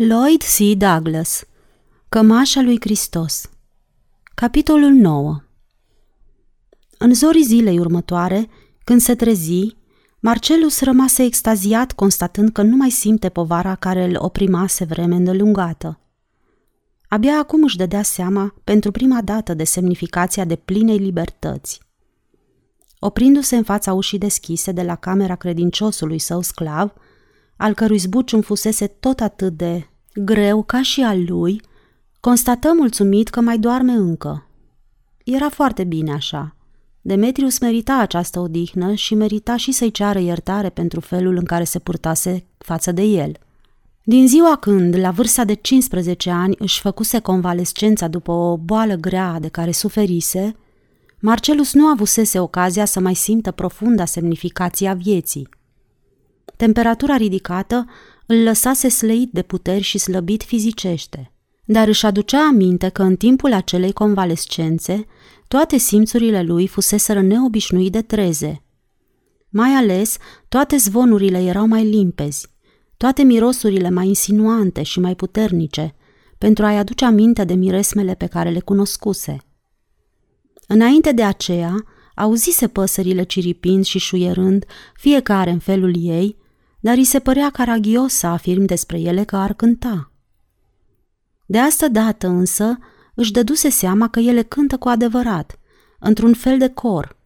Lloyd C. Douglas Cămașa lui Hristos Capitolul 9 În zorii zilei următoare, când se trezi, Marcelus rămase extaziat constatând că nu mai simte povara care îl oprimase vreme îndelungată. Abia acum își dădea seama, pentru prima dată, de semnificația de plinei libertăți. Oprindu-se în fața ușii deschise de la camera credinciosului său sclav, al cărui zbucium fusese tot atât de greu ca și al lui, constată mulțumit că mai doarme încă. Era foarte bine așa. Demetrius merita această odihnă și merita și să-i ceară iertare pentru felul în care se purtase față de el. Din ziua când, la vârsta de 15 ani, își făcuse convalescența după o boală grea de care suferise, Marcelus nu avusese ocazia să mai simtă profunda semnificația vieții. Temperatura ridicată îl lăsase slăit de puteri și slăbit fizicește, dar își aducea aminte că în timpul acelei convalescențe toate simțurile lui fuseseră neobișnuit de treze. Mai ales, toate zvonurile erau mai limpezi, toate mirosurile mai insinuante și mai puternice, pentru a-i aduce aminte de miresmele pe care le cunoscuse. Înainte de aceea, auzise păsările ciripind și șuierând, fiecare în felul ei, dar îi se părea caragios să afirm despre ele că ar cânta. De asta dată însă își dăduse seama că ele cântă cu adevărat, într-un fel de cor.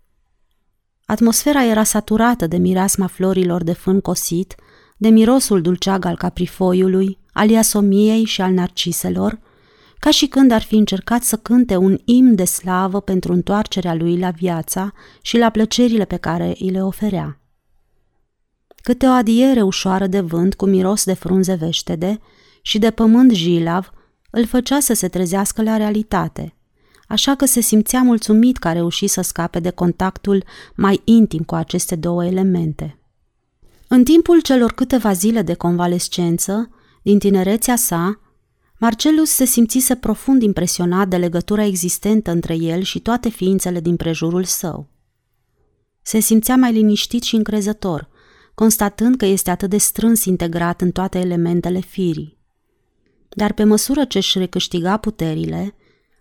Atmosfera era saturată de mireasma florilor de fân cosit, de mirosul dulceag al caprifoiului, al iasomiei și al narciselor, ca și când ar fi încercat să cânte un imn de slavă pentru întoarcerea lui la viața și la plăcerile pe care îi le oferea. Câte o adiere ușoară de vânt cu miros de frunze veștede și de pământ jilav îl făcea să se trezească la realitate, așa că se simțea mulțumit că a reușit să scape de contactul mai intim cu aceste două elemente. În timpul celor câteva zile de convalescență, din tinerețea sa, Marcelus se simțise profund impresionat de legătura existentă între el și toate ființele din prejurul său. Se simțea mai liniștit și încrezător, constatând că este atât de strâns integrat în toate elementele firii. Dar pe măsură ce își recâștiga puterile,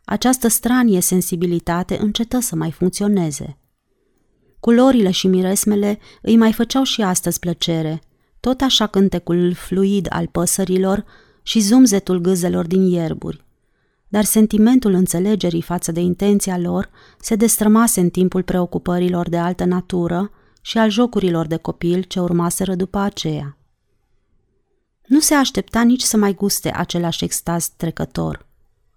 această stranie sensibilitate încetă să mai funcționeze. Culorile și miresmele îi mai făceau și astăzi plăcere, tot așa cântecul fluid al păsărilor și zumzetul gâzelor din ierburi. Dar sentimentul înțelegerii față de intenția lor se destrămase în timpul preocupărilor de altă natură și al jocurilor de copil ce urmaseră după aceea. Nu se aștepta nici să mai guste același extaz trecător.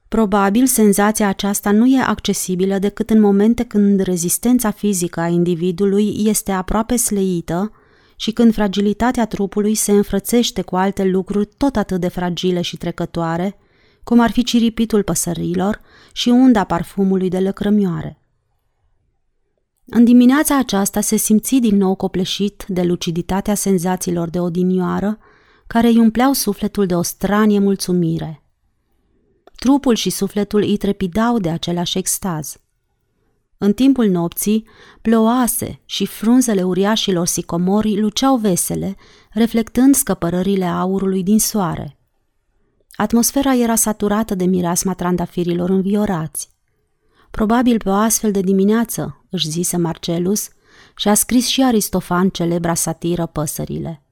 Probabil senzația aceasta nu e accesibilă decât în momente când rezistența fizică a individului este aproape sleită și când fragilitatea trupului se înfrățește cu alte lucruri tot atât de fragile și trecătoare, cum ar fi ciripitul păsărilor și unda parfumului de lăcrămioare. În dimineața aceasta se simți din nou copleșit de luciditatea senzațiilor de odinioară, care îi umpleau sufletul de o stranie mulțumire. Trupul și sufletul îi trepidau de același extaz. În timpul nopții, ploase și frunzele uriașilor sicomori luceau vesele, reflectând scăpărările aurului din soare. Atmosfera era saturată de mireasma trandafirilor înviorați. Probabil pe o astfel de dimineață, își zise Marcelus, și a scris și Aristofan celebra satiră Păsările.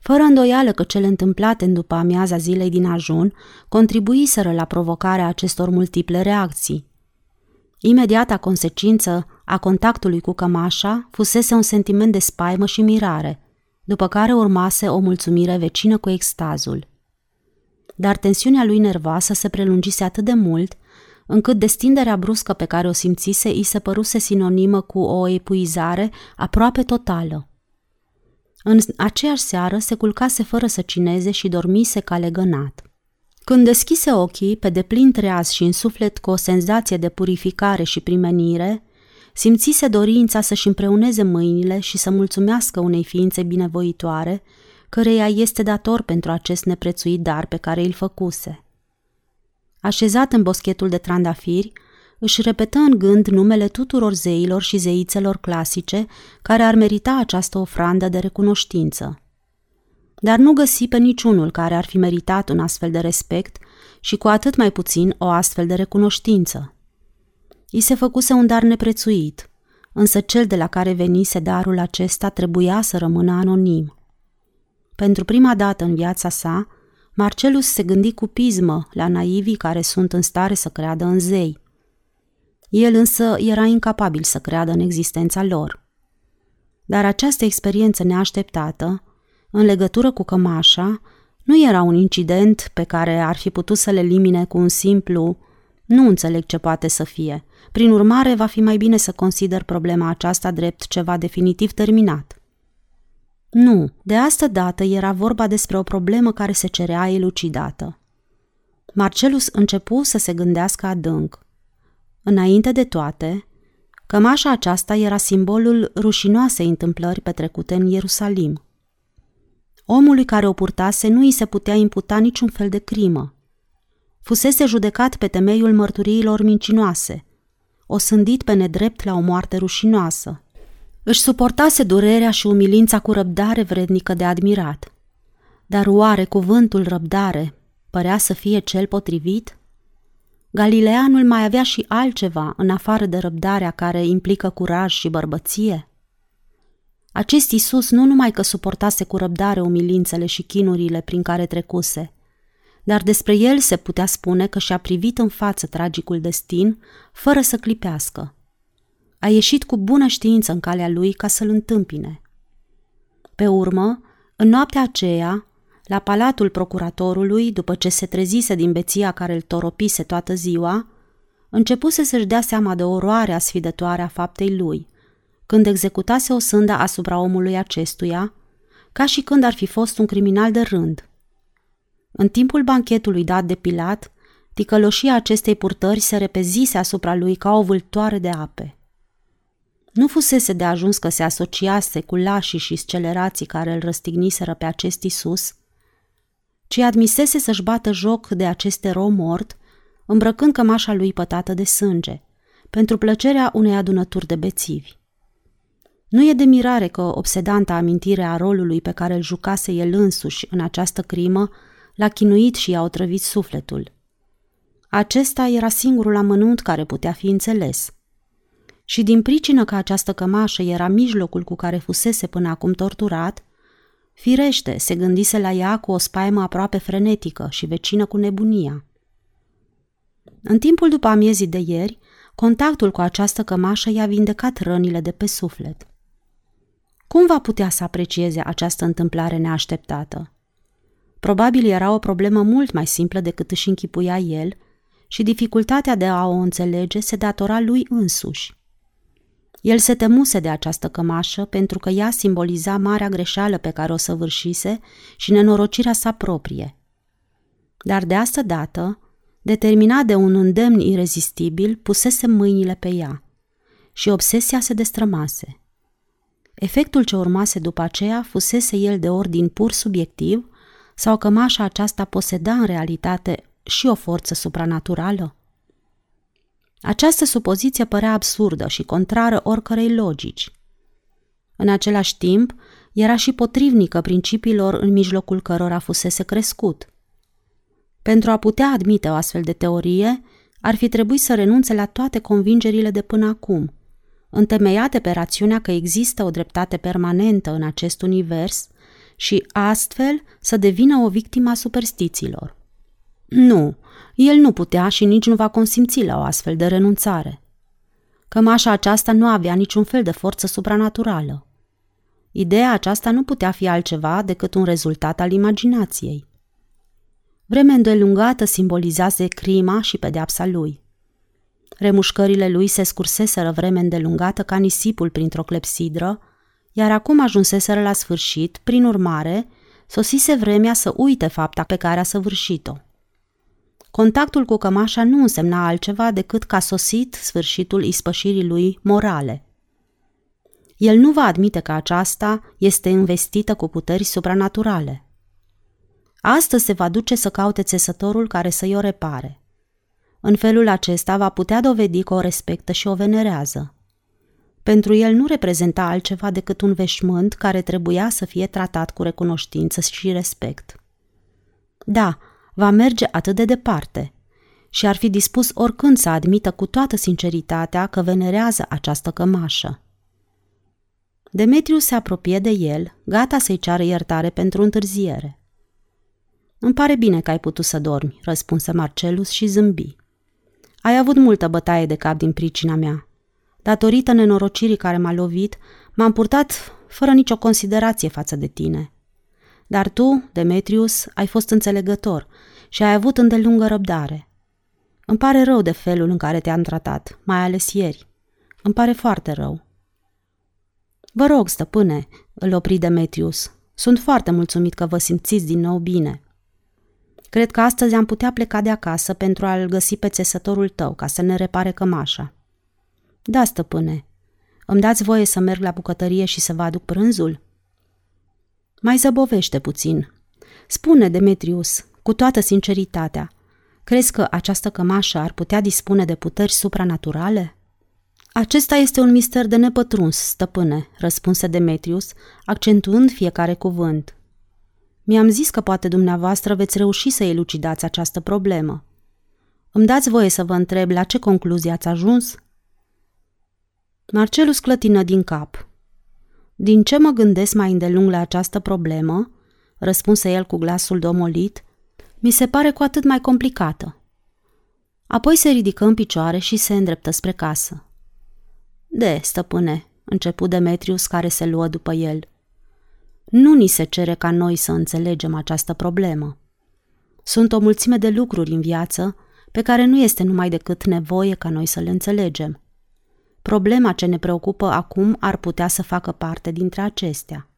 Fără îndoială că cele întâmplate în după amiaza zilei din ajun contribuiseră la provocarea acestor multiple reacții. Imediata consecință a contactului cu cămașa fusese un sentiment de spaimă și mirare, după care urmase o mulțumire vecină cu extazul. Dar tensiunea lui nervoasă se prelungise atât de mult încât destinderea bruscă pe care o simțise îi se păruse sinonimă cu o epuizare aproape totală. În aceeași seară se culcase fără să cineze și dormise ca legănat. Când deschise ochii, pe deplin treaz și în suflet cu o senzație de purificare și primenire, simțise dorința să-și împreuneze mâinile și să mulțumească unei ființe binevoitoare, căreia este dator pentru acest neprețuit dar pe care îl făcuse. Așezat în boschetul de trandafiri, își repetă în gând numele tuturor zeilor și zeițelor clasice care ar merita această ofrandă de recunoștință. dar nu găsi pe niciunul care ar fi meritat un astfel de respect și cu atât mai puțin o astfel de recunoștință. I se făcuse un dar neprețuit, însă cel de la care venise darul acesta trebuia să rămână anonim. Pentru prima dată în viața sa, Marcelus se gândi cu pismă la naivii care sunt în stare să creadă în zei. El însă era incapabil să creadă în existența lor. Dar această experiență neașteptată, în legătură cu cămașa, nu era un incident pe care ar fi putut să le elimine cu un simplu nu înțeleg ce poate să fie. Prin urmare, va fi mai bine să consider problema aceasta drept ceva definitiv terminat. Nu, de asta dată era vorba despre o problemă care se cerea elucidată. Marcelus începu să se gândească adânc. Înainte de toate, cămașa aceasta era simbolul rușinoasei întâmplări petrecute în Ierusalim. Omului care o purtase nu îi se putea imputa niciun fel de crimă. Fusese judecat pe temeiul mărturiilor mincinoase, osândit pe nedrept la o moarte rușinoasă, își suportase durerea și umilința cu răbdare vrednică de admirat. Dar oare cuvântul răbdare părea să fie cel potrivit? Galileanul mai avea și altceva în afară de răbdarea care implică curaj și bărbăție? Acest Isus nu numai că suportase cu răbdare umilințele și chinurile prin care trecuse, dar despre el se putea spune că și-a privit în față tragicul destin fără să clipească – a ieșit cu bună știință în calea lui ca să-l întâmpine. Pe urmă, în noaptea aceea, la palatul procuratorului, după ce se trezise din beția care îl toropise toată ziua, începuse să-și dea seama de oroarea sfidătoare a faptei lui, când executase o sândă asupra omului acestuia, ca și când ar fi fost un criminal de rând. În timpul banchetului dat de Pilat, ticăloșia acestei purtări se repezise asupra lui ca o vâltoare de ape. Nu fusese de ajuns că se asociase cu lașii și scelerații care îl răstigniseră pe acest Isus, ci admisese să-și bată joc de acest erou mort, îmbrăcând cămașa lui pătată de sânge, pentru plăcerea unei adunături de bețivi. Nu e de mirare că obsedanta amintire a rolului pe care îl jucase el însuși în această crimă l-a chinuit și i-a otrăvit sufletul. Acesta era singurul amănunt care putea fi înțeles – și din pricină că această cămașă era mijlocul cu care fusese până acum torturat, firește se gândise la ea cu o spaimă aproape frenetică și vecină cu nebunia. În timpul după amiezii de ieri, contactul cu această cămașă i-a vindecat rănile de pe suflet. Cum va putea să aprecieze această întâmplare neașteptată? Probabil era o problemă mult mai simplă decât își închipuia el și dificultatea de a o înțelege se datora lui însuși. El se temuse de această cămașă pentru că ea simboliza marea greșeală pe care o săvârșise și nenorocirea sa proprie. Dar de asta dată, determinat de un îndemn irezistibil, pusese mâinile pe ea și obsesia se destrămase. Efectul ce urmase după aceea fusese el de ordin pur subiectiv sau cămașa aceasta poseda în realitate și o forță supranaturală? Această supoziție părea absurdă și contrară oricărei logici. În același timp, era și potrivnică principiilor în mijlocul cărora fusese crescut. Pentru a putea admite o astfel de teorie, ar fi trebuit să renunțe la toate convingerile de până acum, întemeiate pe rațiunea că există o dreptate permanentă în acest univers și astfel să devină o victimă a superstițiilor. Nu, el nu putea și nici nu va consimți la o astfel de renunțare. Cămașa aceasta nu avea niciun fel de forță supranaturală. Ideea aceasta nu putea fi altceva decât un rezultat al imaginației. Vreme îndelungată simbolizează crima și pedeapsa lui. Remușcările lui se scurseseră vreme îndelungată ca nisipul printr-o clepsidră, iar acum ajunseseră la sfârșit, prin urmare, sosise vremea să uite fapta pe care a săvârșit-o. Contactul cu cămașa nu însemna altceva decât ca sosit sfârșitul ispășirii lui morale. El nu va admite că aceasta este investită cu puteri supranaturale. Astăzi se va duce să caute țesătorul care să-i o repare. În felul acesta va putea dovedi că o respectă și o venerează. Pentru el nu reprezenta altceva decât un veșmânt care trebuia să fie tratat cu recunoștință și respect. Da, va merge atât de departe și ar fi dispus oricând să admită cu toată sinceritatea că venerează această cămașă. Demetriu se apropie de el, gata să-i ceară iertare pentru întârziere. Îmi pare bine că ai putut să dormi, răspunse Marcelus și zâmbi. Ai avut multă bătaie de cap din pricina mea. Datorită nenorocirii care m-a lovit, m-am purtat fără nicio considerație față de tine. Dar tu, Demetrius, ai fost înțelegător și ai avut îndelungă răbdare. Îmi pare rău de felul în care te-am tratat, mai ales ieri. Îmi pare foarte rău. Vă rog, stăpâne, îl opri Demetrius. Sunt foarte mulțumit că vă simțiți din nou bine. Cred că astăzi am putea pleca de acasă pentru a-l găsi pe țesătorul tău, ca să ne repare cămașa. Da, stăpâne. Îmi dați voie să merg la bucătărie și să vă aduc prânzul? Mai zăbovește puțin. Spune, Demetrius, cu toată sinceritatea, crezi că această cămașă ar putea dispune de puteri supranaturale? Acesta este un mister de nepătruns, stăpâne, răspunse Demetrius, accentuând fiecare cuvânt. Mi-am zis că poate dumneavoastră veți reuși să elucidați această problemă. Îmi dați voie să vă întreb la ce concluzie ați ajuns? Marcelus clătină din cap. Din ce mă gândesc mai îndelung la această problemă, răspunse el cu glasul domolit, mi se pare cu atât mai complicată. Apoi se ridică în picioare și se îndreptă spre casă. De, stăpâne, începu Demetrius care se luă după el. Nu ni se cere ca noi să înțelegem această problemă. Sunt o mulțime de lucruri în viață pe care nu este numai decât nevoie ca noi să le înțelegem. Problema ce ne preocupă acum ar putea să facă parte dintre acestea.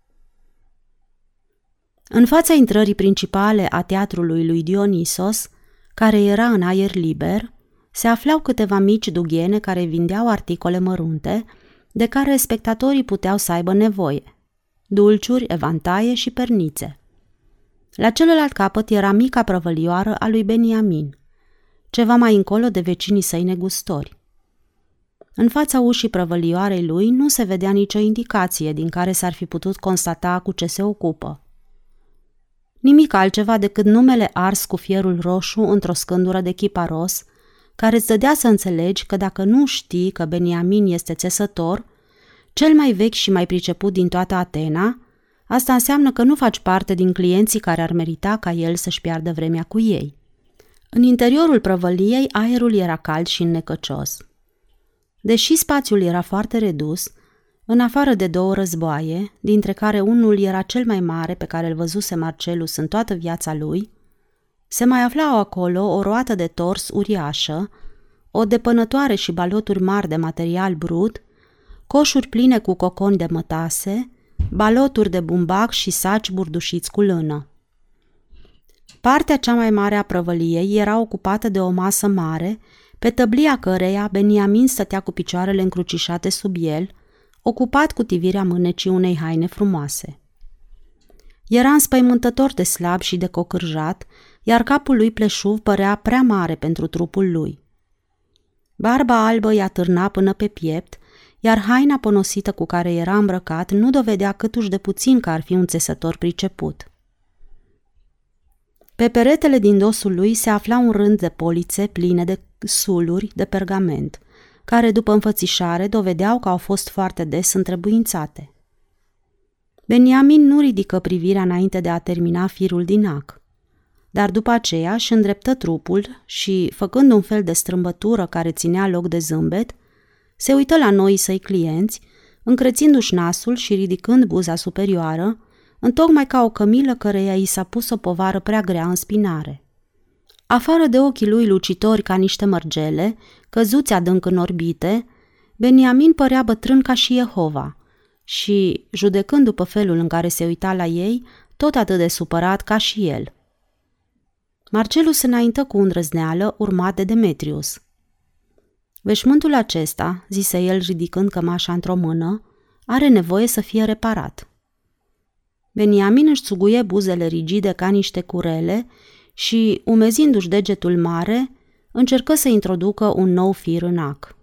În fața intrării principale a teatrului lui Dionisos, care era în aer liber, se aflau câteva mici dughiene care vindeau articole mărunte, de care spectatorii puteau să aibă nevoie. Dulciuri, evantaie și pernițe. La celălalt capăt era mica prăvălioară a lui Beniamin, ceva mai încolo de vecinii săi negustori. În fața ușii prăvălioarei lui nu se vedea nicio indicație din care s-ar fi putut constata cu ce se ocupă. Nimic altceva decât numele ars cu fierul roșu într-o scândură de chiparos, care îți dădea să înțelegi că dacă nu știi că Beniamin este țesător, cel mai vechi și mai priceput din toată Atena, asta înseamnă că nu faci parte din clienții care ar merita ca el să-și piardă vremea cu ei. În interiorul prăvăliei, aerul era cald și înnecăcios. Deși spațiul era foarte redus, în afară de două războaie, dintre care unul era cel mai mare pe care îl văzuse Marcelus în toată viața lui, se mai aflau acolo o roată de tors uriașă, o depănătoare și baloturi mari de material brut, coșuri pline cu coconi de mătase, baloturi de bumbac și saci burdușiți cu lână. Partea cea mai mare a prăvăliei era ocupată de o masă mare, pe tăblia căreia Beniamin stătea cu picioarele încrucișate sub el, ocupat cu tivirea mânecii unei haine frumoase. Era înspăimântător de slab și de cocârjat, iar capul lui pleșuv părea prea mare pentru trupul lui. Barba albă i-a târna până pe piept, iar haina ponosită cu care era îmbrăcat nu dovedea câtuși de puțin că ar fi un țesător priceput. Pe peretele din dosul lui se afla un rând de polițe pline de suluri de pergament, care după înfățișare dovedeau că au fost foarte des întrebuințate. Beniamin nu ridică privirea înainte de a termina firul din ac dar după aceea își îndreptă trupul și, făcând un fel de strâmbătură care ținea loc de zâmbet, se uită la noi săi clienți, încrețindu-și nasul și ridicând buza superioară, întocmai ca o cămilă căreia i s-a pus o povară prea grea în spinare. Afară de ochii lui lucitori ca niște mărgele, căzuți adânc în orbite, Beniamin părea bătrân ca și Jehova și, judecând după felul în care se uita la ei, tot atât de supărat ca și el – Marcelus înaintă cu îndrăzneală, urmat de Demetrius. Veșmântul acesta, zise el ridicând cămașa într-o mână, are nevoie să fie reparat. Beniamin își țuguie buzele rigide ca niște curele și, umezindu-și degetul mare, încercă să introducă un nou fir în ac.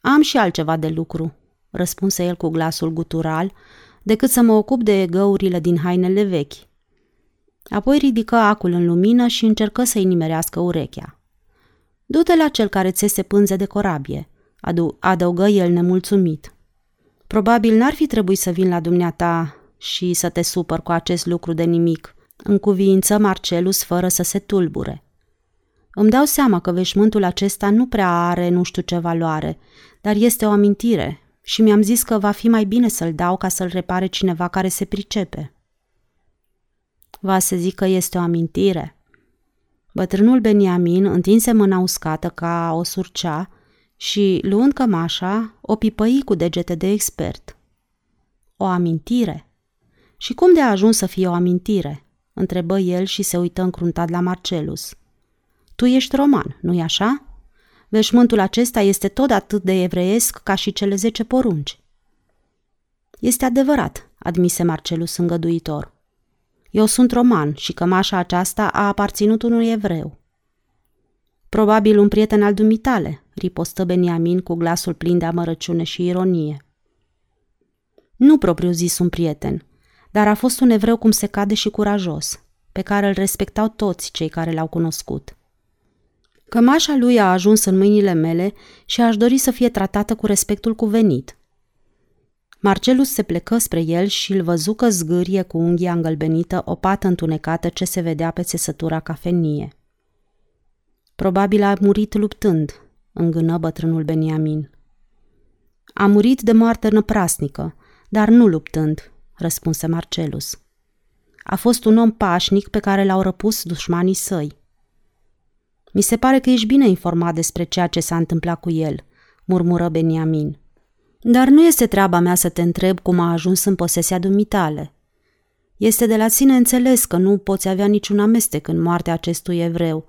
Am și altceva de lucru, răspunse el cu glasul gutural, decât să mă ocup de găurile din hainele vechi. Apoi ridică acul în lumină și încercă să-i nimerească urechea. Du-te la cel care țese pânze de corabie, adăugă el nemulțumit. Probabil n-ar fi trebuit să vin la dumneata și să te supăr cu acest lucru de nimic, în cuviință Marcelus fără să se tulbure. Îmi dau seama că veșmântul acesta nu prea are nu știu ce valoare, dar este o amintire și mi-am zis că va fi mai bine să-l dau ca să-l repare cineva care se pricepe. Va să zic că este o amintire. Bătrânul Beniamin întinse mâna uscată ca o surcea și, luând cămașa, o pipăi cu degete de expert. O amintire? Și cum de a ajuns să fie o amintire? întrebă el și se uită încruntat la Marcelus. Tu ești roman, nu-i așa? Veșmântul acesta este tot atât de evreiesc ca și cele zece porunci. Este adevărat, admise Marcelus îngăduitor. Eu sunt roman și cămașa aceasta a aparținut unui evreu. Probabil un prieten al dumitale, ripostă Beniamin cu glasul plin de amărăciune și ironie. Nu propriu zis un prieten, dar a fost un evreu cum se cade și curajos, pe care îl respectau toți cei care l-au cunoscut. Cămașa lui a ajuns în mâinile mele și aș dori să fie tratată cu respectul cuvenit. Marcelus se plecă spre el și îl văzu că zgârie cu unghia îngălbenită o pată întunecată ce se vedea pe țesătura cafenie. Probabil a murit luptând, îngână bătrânul Beniamin. A murit de moarte năprasnică, dar nu luptând, răspunse Marcelus. A fost un om pașnic pe care l-au răpus dușmanii săi. Mi se pare că ești bine informat despre ceea ce s-a întâmplat cu el, murmură Beniamin. Dar nu este treaba mea să te întreb cum a ajuns în posesia dumitale. Este de la sine înțeles că nu poți avea niciun amestec în moartea acestui evreu,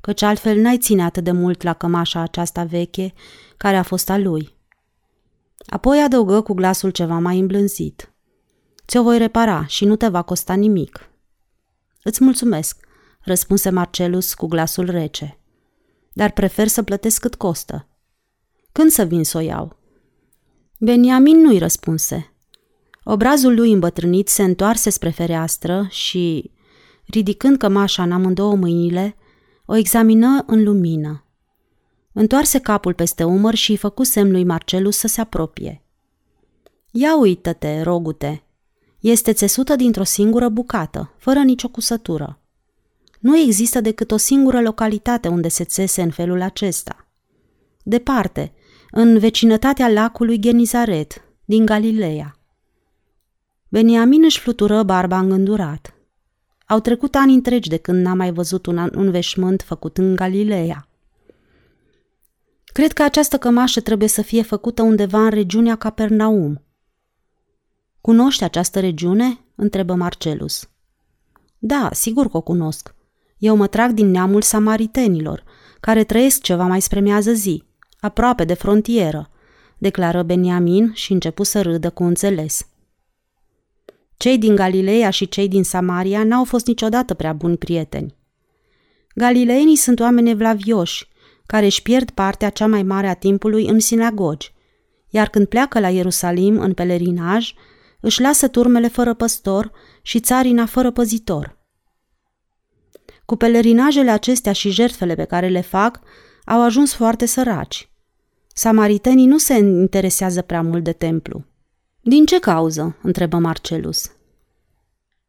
căci altfel n-ai ține atât de mult la cămașa aceasta veche, care a fost a lui. Apoi adăugă cu glasul ceva mai îmblânzit. Ți-o voi repara și nu te va costa nimic. Îți mulțumesc, răspunse Marcelus cu glasul rece. Dar prefer să plătesc cât costă. Când să vin să o iau? Beniamin nu-i răspunse. Obrazul lui îmbătrânit se întoarse spre fereastră și, ridicând cămașa în amândouă mâinile, o examină în lumină. Întoarse capul peste umăr și îi făcu semn lui Marcelus să se apropie. Ia uită-te, rogute. Este țesută dintr-o singură bucată, fără nicio cusătură. Nu există decât o singură localitate unde se țese în felul acesta. Departe, în vecinătatea lacului Genizaret, din Galileea. Beniamin își flutură barba îngândurat. Au trecut ani întregi de când n-a mai văzut un, un veșmânt făcut în Galileea. Cred că această cămașă trebuie să fie făcută undeva în regiunea Capernaum. Cunoști această regiune? întrebă Marcelus. Da, sigur că o cunosc. Eu mă trag din neamul samaritenilor, care trăiesc ceva mai spre miază zi, aproape de frontieră, declară Beniamin și începu să râdă cu înțeles. Cei din Galileea și cei din Samaria n-au fost niciodată prea buni prieteni. Galileenii sunt oameni evlavioși, care își pierd partea cea mai mare a timpului în sinagogi, iar când pleacă la Ierusalim în pelerinaj, își lasă turmele fără păstor și țarina fără păzitor. Cu pelerinajele acestea și jertfele pe care le fac, au ajuns foarte săraci. Samaritenii nu se interesează prea mult de templu. Din ce cauză? întrebă Marcelus.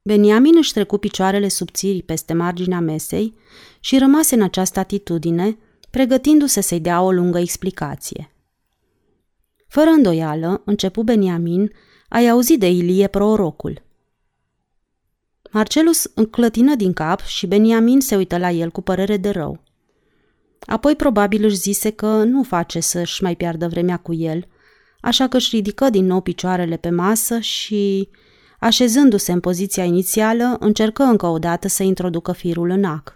Beniamin își trecu picioarele subțiri peste marginea mesei și rămase în această atitudine, pregătindu-se să-i dea o lungă explicație. Fără îndoială, începu Beniamin, ai auzit de Ilie prorocul. Marcelus înclătină din cap și Beniamin se uită la el cu părere de rău. Apoi probabil își zise că nu face să-și mai piardă vremea cu el, așa că își ridică din nou picioarele pe masă și, așezându-se în poziția inițială, încercă încă o dată să introducă firul în ac.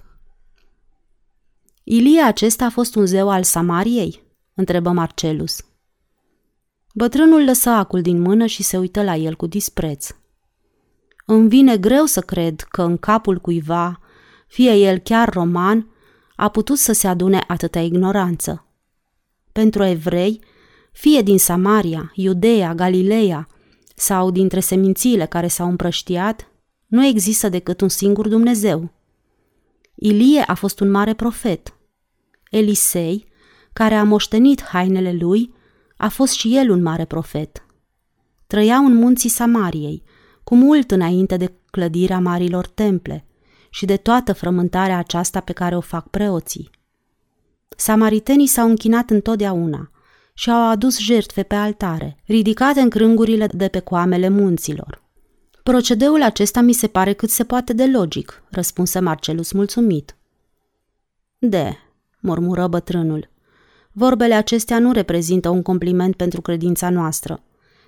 Ilie acesta a fost un zeu al Samariei? întrebă Marcelus. Bătrânul lăsă acul din mână și se uită la el cu dispreț. Îmi vine greu să cred că în capul cuiva, fie el chiar roman, a putut să se adune atâta ignoranță. Pentru evrei, fie din Samaria, Iudeea, Galileea sau dintre semințiile care s-au împrăștiat, nu există decât un singur Dumnezeu. Ilie a fost un mare profet. Elisei, care a moștenit hainele lui, a fost și el un mare profet. Trăiau în munții Samariei, cu mult înainte de clădirea marilor temple și de toată frământarea aceasta pe care o fac preoții. Samaritenii s-au închinat întotdeauna și au adus jertfe pe altare, ridicate în crângurile de pe coamele munților. Procedeul acesta mi se pare cât se poate de logic, răspunse Marcelus mulțumit. De, murmură bătrânul, vorbele acestea nu reprezintă un compliment pentru credința noastră,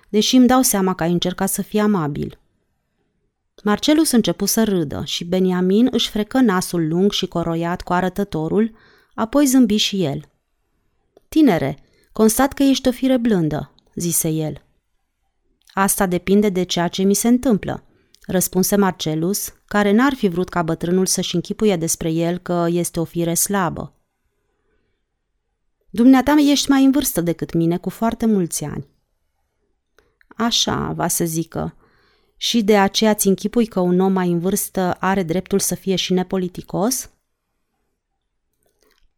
deși îmi dau seama că ai încercat să fii amabil. Marcelus începu să râdă și Beniamin își frecă nasul lung și coroiat cu arătătorul, apoi zâmbi și el. Tinere, constat că ești o fire blândă, zise el. Asta depinde de ceea ce mi se întâmplă, răspunse Marcelus, care n-ar fi vrut ca bătrânul să-și închipuie despre el că este o fire slabă. Dumneata ești mai în vârstă decât mine cu foarte mulți ani. Așa, va să zică, și de aceea ți închipui că un om mai în vârstă are dreptul să fie și nepoliticos?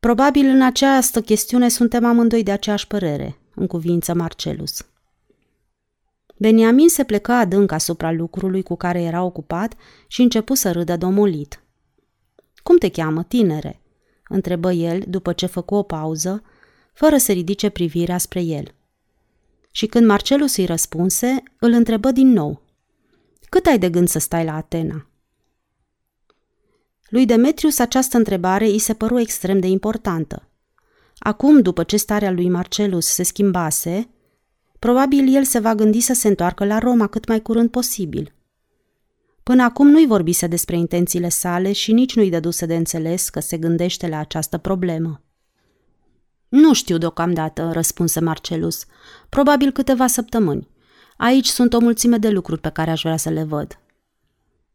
Probabil în această chestiune suntem amândoi de aceeași părere, în cuvință Marcelus. Beniamin se plecă adânc asupra lucrului cu care era ocupat și începu să râdă domolit. Cum te cheamă, tinere?" întrebă el după ce făcu o pauză, fără să ridice privirea spre el. Și când Marcelus îi răspunse, îl întrebă din nou. Cât ai de gând să stai la Atena? Lui Demetrius această întrebare îi se păru extrem de importantă. Acum, după ce starea lui Marcelus se schimbase, probabil el se va gândi să se întoarcă la Roma cât mai curând posibil. Până acum nu-i vorbise despre intențiile sale și nici nu-i dăduse de înțeles că se gândește la această problemă. Nu știu deocamdată, răspunse Marcelus. Probabil câteva săptămâni. Aici sunt o mulțime de lucruri pe care aș vrea să le văd.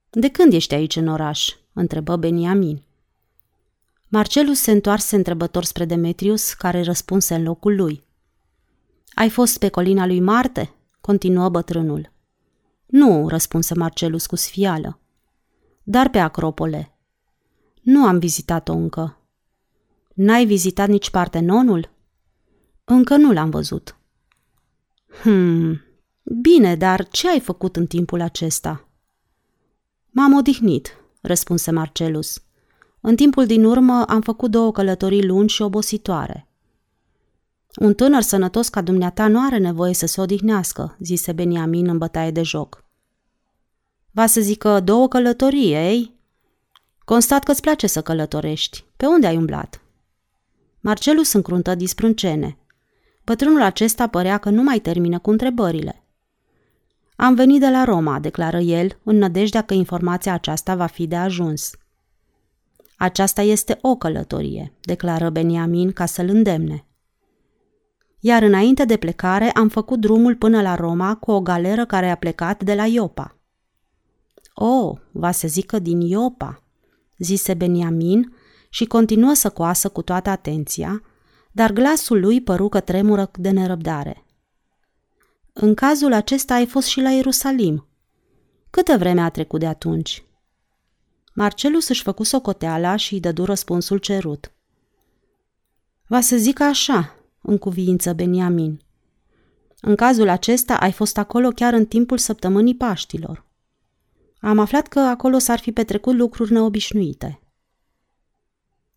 De când ești aici în oraș? întrebă Beniamin. Marcelus se întoarse întrebător spre Demetrius, care răspunse în locul lui. Ai fost pe colina lui Marte?" continuă bătrânul. Nu, răspunse Marcelus cu sfială. Dar pe Acropole. Nu am vizitat-o încă. N-ai vizitat nici Partenonul? Încă nu l-am văzut. Hmm, bine, dar ce ai făcut în timpul acesta? M-am odihnit, răspunse Marcelus. În timpul din urmă am făcut două călătorii lungi și obositoare. Un tânăr sănătos ca dumneata nu are nevoie să se odihnească, zise Beniamin în bătaie de joc. Va să zică două călătorii, ei? Constat că îți place să călătorești. Pe unde ai umblat? Marcelus încruntă disprâncene. Bătrânul acesta părea că nu mai termină cu întrebările. Am venit de la Roma, declară el, în nădejdea că informația aceasta va fi de ajuns. Aceasta este o călătorie, declară Beniamin ca să-l îndemne. Iar înainte de plecare am făcut drumul până la Roma cu o galeră care a plecat de la Iopa. O, va să zică din Iopa, zise Beniamin și continuă să coasă cu toată atenția, dar glasul lui păru că tremură de nerăbdare. În cazul acesta ai fost și la Ierusalim. Câtă vreme a trecut de atunci? Marcelus își făcu socoteala și îi dădu răspunsul cerut. Va să zic așa, în cuviință Beniamin. În cazul acesta ai fost acolo chiar în timpul săptămânii Paștilor. Am aflat că acolo s-ar fi petrecut lucruri neobișnuite.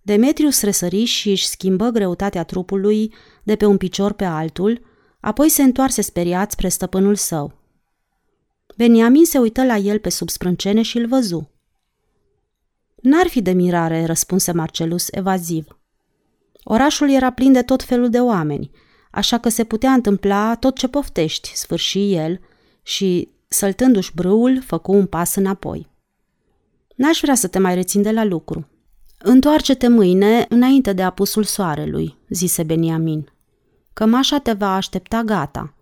Demetrius răsări și își schimbă greutatea trupului de pe un picior pe altul, apoi se întoarse speriat spre stăpânul său. Beniamin se uită la el pe sub sprâncene și îl văzu. N-ar fi de mirare, răspunse Marcelus evaziv. Orașul era plin de tot felul de oameni, așa că se putea întâmpla tot ce poftești, sfârși el și, săltându-și brâul, făcu un pas înapoi. N-aș vrea să te mai rețin de la lucru. Întoarce-te mâine înainte de apusul soarelui, zise Beniamin. Cămașa te va aștepta gata.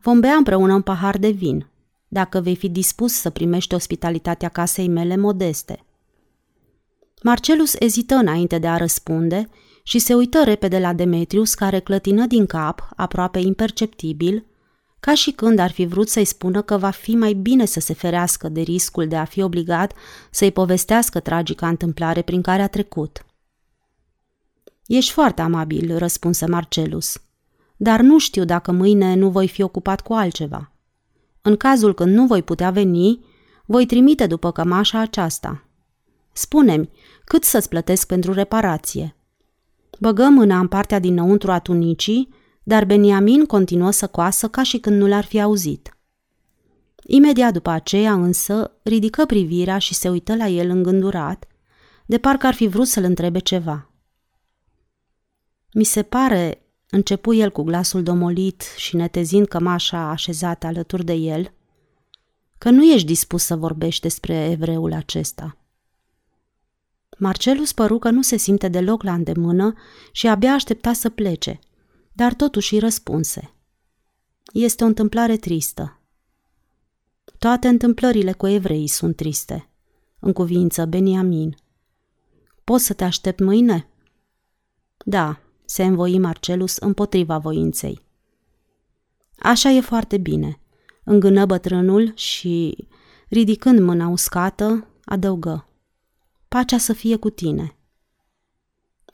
Vom bea împreună un pahar de vin, dacă vei fi dispus să primești ospitalitatea casei mele modeste. Marcelus ezită înainte de a răspunde și se uită repede la Demetrius, care clătină din cap, aproape imperceptibil, ca și când ar fi vrut să-i spună că va fi mai bine să se ferească de riscul de a fi obligat să-i povestească tragica întâmplare prin care a trecut. Ești foarte amabil, răspunse Marcelus, dar nu știu dacă mâine nu voi fi ocupat cu altceva. În cazul când nu voi putea veni, voi trimite după cămașa aceasta. Spune-mi, cât să-ți plătesc pentru reparație? Băgă mâna în partea dinăuntru a tunicii, dar Beniamin continuă să coasă ca și când nu l-ar fi auzit. Imediat după aceea însă ridică privirea și se uită la el îngândurat, de parcă ar fi vrut să-l întrebe ceva. Mi se pare, începu el cu glasul domolit și netezind cămașa așezată alături de el, că nu ești dispus să vorbești despre evreul acesta. Marcelus păru că nu se simte deloc la îndemână și abia aștepta să plece, dar totuși îi răspunse. Este o întâmplare tristă. Toate întâmplările cu evreii sunt triste, în cuvință Beniamin. Poți să te aștept mâine? Da, se învoi Marcelus împotriva voinței. Așa e foarte bine, îngână bătrânul și, ridicând mâna uscată, adăugă. Pacea să fie cu tine.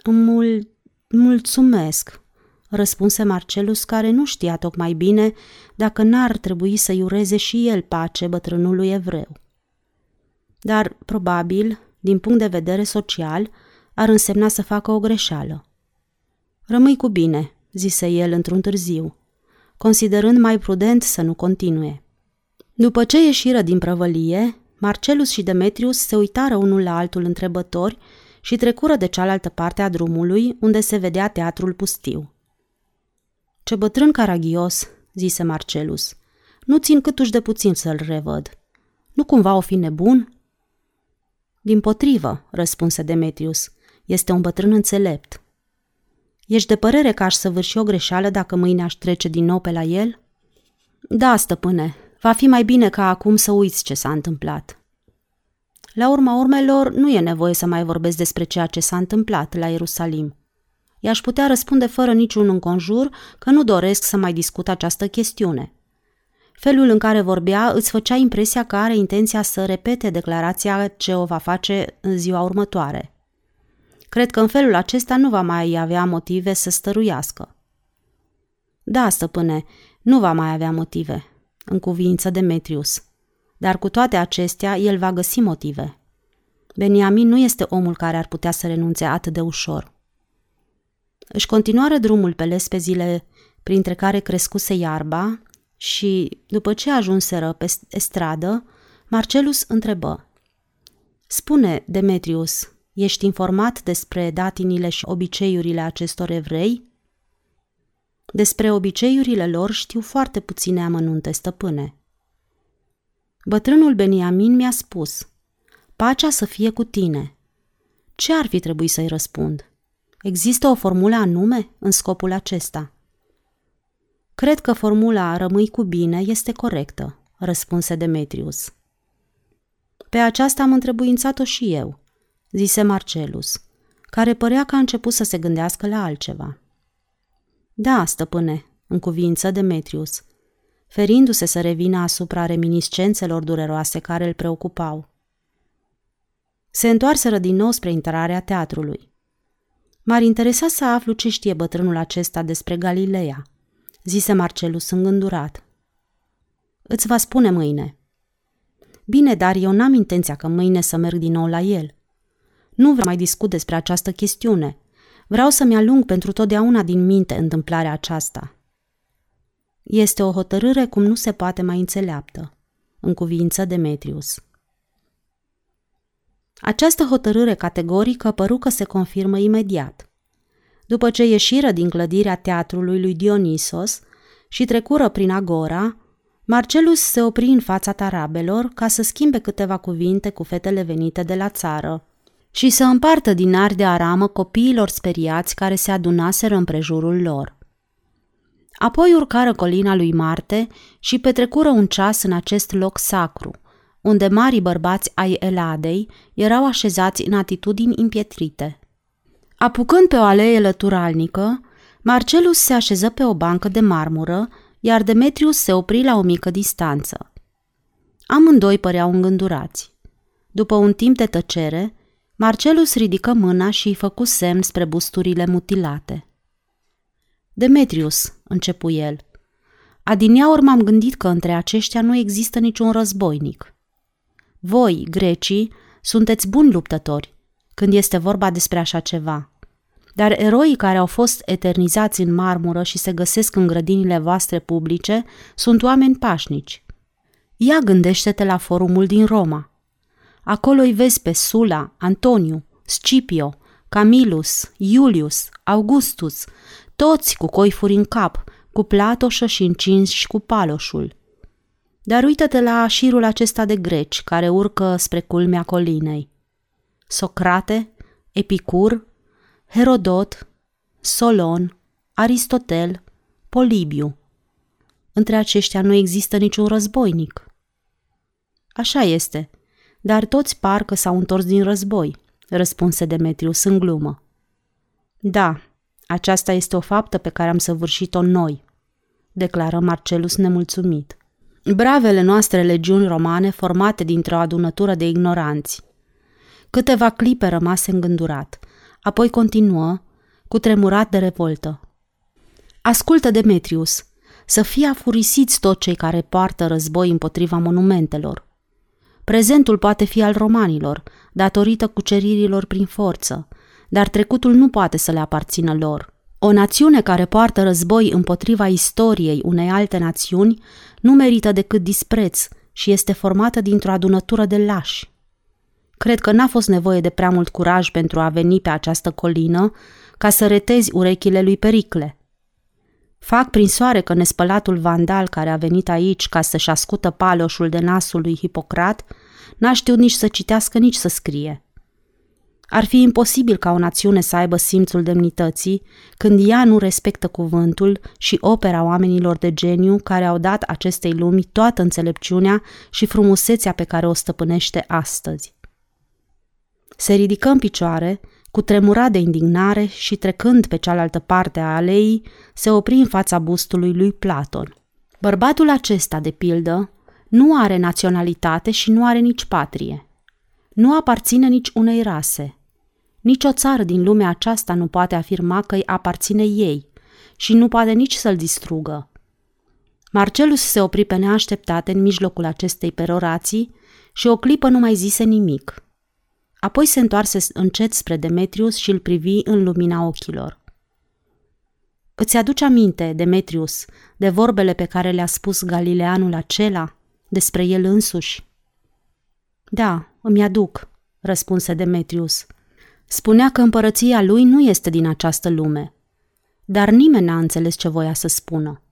Mul- mulțumesc, răspunse Marcelus, care nu știa tocmai bine dacă n-ar trebui să iureze și el pace bătrânului evreu. Dar, probabil, din punct de vedere social, ar însemna să facă o greșeală. Rămâi cu bine, zise el într-un târziu, considerând mai prudent să nu continue. După ce ieșiră din prăvălie, Marcelus și Demetrius se uitară unul la altul întrebători și trecură de cealaltă parte a drumului, unde se vedea teatrul pustiu. Ce bătrân caragios, zise Marcelus. Nu țin câtuși de puțin să-l revăd. Nu cumva o fi nebun? Din potrivă, răspunse Demetrius. Este un bătrân înțelept. Ești de părere că aș săvârși o greșeală dacă mâine aș trece din nou pe la el? Da, stăpâne, va fi mai bine ca acum să uiți ce s-a întâmplat. La urma urmelor, nu e nevoie să mai vorbesc despre ceea ce s-a întâmplat la Ierusalim. I-aș putea răspunde fără niciun înconjur că nu doresc să mai discut această chestiune. Felul în care vorbea îți făcea impresia că are intenția să repete declarația ce o va face în ziua următoare. Cred că în felul acesta nu va mai avea motive să stăruiască. Da, stăpâne, nu va mai avea motive, în cuvință Demetrius. Dar cu toate acestea, el va găsi motive. Beniamin nu este omul care ar putea să renunțe atât de ușor. Își continuară drumul pe lespezile printre care crescuse iarba și, după ce ajunseră pe stradă, Marcelus întrebă. Spune, Demetrius, ești informat despre datinile și obiceiurile acestor evrei? Despre obiceiurile lor știu foarte puține amănunte, stăpâne. Bătrânul Beniamin mi-a spus, pacea să fie cu tine. Ce ar fi trebuit să-i răspund? Există o formulă anume în scopul acesta? Cred că formula rămâi cu bine este corectă, răspunse Demetrius. Pe aceasta am întrebuințat-o și eu, zise Marcelus, care părea că a început să se gândească la altceva. Da, stăpâne, în cuvință Demetrius, ferindu-se să revină asupra reminiscențelor dureroase care îl preocupau. Se întoarseră din nou spre intrarea teatrului. M-ar interesa să aflu ce știe bătrânul acesta despre Galileea, zise Marcelus îngândurat. Îți va spune mâine. Bine, dar eu n-am intenția că mâine să merg din nou la el. Nu vreau mai discut despre această chestiune. Vreau să-mi alung pentru totdeauna din minte întâmplarea aceasta. Este o hotărâre cum nu se poate mai înțeleaptă, în cuvință Demetrius. Această hotărâre categorică păru că se confirmă imediat. După ce ieșiră din clădirea teatrului lui Dionisos și trecură prin agora, Marcelus se opri în fața tarabelor ca să schimbe câteva cuvinte cu fetele venite de la țară și să împartă dinari de aramă copiilor speriați care se adunaseră împrejurul lor. Apoi urcară colina lui Marte și petrecură un ceas în acest loc sacru, unde mari bărbați ai Eladei erau așezați în atitudini impietrite. Apucând pe o alee lăturalnică, Marcelus se așeză pe o bancă de marmură, iar Demetrius se opri la o mică distanță. Amândoi păreau îngândurați. După un timp de tăcere, Marcelus ridică mâna și îi făcu semn spre busturile mutilate. Demetrius, începu el, adineauri m-am gândit că între aceștia nu există niciun războinic. Voi, grecii, sunteți buni luptători când este vorba despre așa ceva. Dar eroii care au fost eternizați în marmură și se găsesc în grădinile voastre publice sunt oameni pașnici. Ia gândește-te la forumul din Roma. Acolo îi vezi pe Sula, Antoniu, Scipio, Camilus, Iulius, Augustus, toți cu coifuri în cap, cu platoșă și încinși cu paloșul. Dar uită-te la șirul acesta de greci care urcă spre culmea colinei. Socrate, Epicur, Herodot, Solon, Aristotel, Polibiu. Între aceștia nu există niciun războinic. Așa este, dar toți parcă s-au întors din război, răspunse Demetrius în glumă. Da, aceasta este o faptă pe care am săvârșit-o noi, declară Marcelus nemulțumit. Bravele noastre legiuni romane formate dintr-o adunătură de ignoranți. Câteva clipe rămase îngândurat, apoi continuă, cu tremurat de revoltă. Ascultă, Demetrius, să fie afurisiți toți cei care poartă război împotriva monumentelor. Prezentul poate fi al romanilor, datorită cuceririlor prin forță, dar trecutul nu poate să le aparțină lor. O națiune care poartă război împotriva istoriei unei alte națiuni nu merită decât dispreț și este formată dintr-o adunătură de lași. Cred că n-a fost nevoie de prea mult curaj pentru a veni pe această colină ca să retezi urechile lui Pericle. Fac prin soare că nespălatul vandal care a venit aici ca să-și ascută paloșul de nasul lui Hipocrat n-a știut nici să citească, nici să scrie – ar fi imposibil ca o națiune să aibă simțul demnității când ea nu respectă cuvântul și opera oamenilor de geniu care au dat acestei lumi toată înțelepciunea și frumusețea pe care o stăpânește astăzi. Se ridică în picioare, cu tremura de indignare și trecând pe cealaltă parte a aleii, se opri în fața bustului lui Platon. Bărbatul acesta, de pildă, nu are naționalitate și nu are nici patrie. Nu aparține nici unei rase – nici o țară din lumea aceasta nu poate afirma că îi aparține ei și nu poate nici să-l distrugă. Marcelus se opri pe neașteptate în mijlocul acestei perorații și o clipă nu mai zise nimic. Apoi se întoarse încet spre Demetrius și îl privi în lumina ochilor. Îți aduce aminte, Demetrius, de vorbele pe care le-a spus Galileanul acela despre el însuși? Da, îmi aduc, răspunse Demetrius. Spunea că împărăția lui nu este din această lume, dar nimeni n-a înțeles ce voia să spună.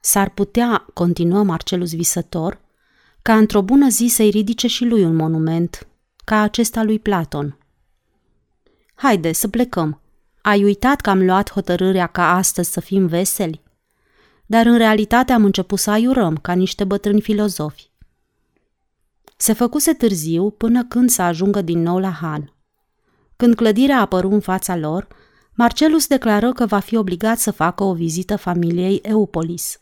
S-ar putea, continuă Marcelus visător, ca într-o bună zi să-i ridice și lui un monument, ca acesta lui Platon. Haide, să plecăm. Ai uitat că am luat hotărârea ca astăzi să fim veseli? Dar în realitate am început să aiurăm ca niște bătrâni filozofi. Se făcuse târziu până când să ajungă din nou la Han. Când clădirea apăru în fața lor, Marcelus declară că va fi obligat să facă o vizită familiei Eupolis.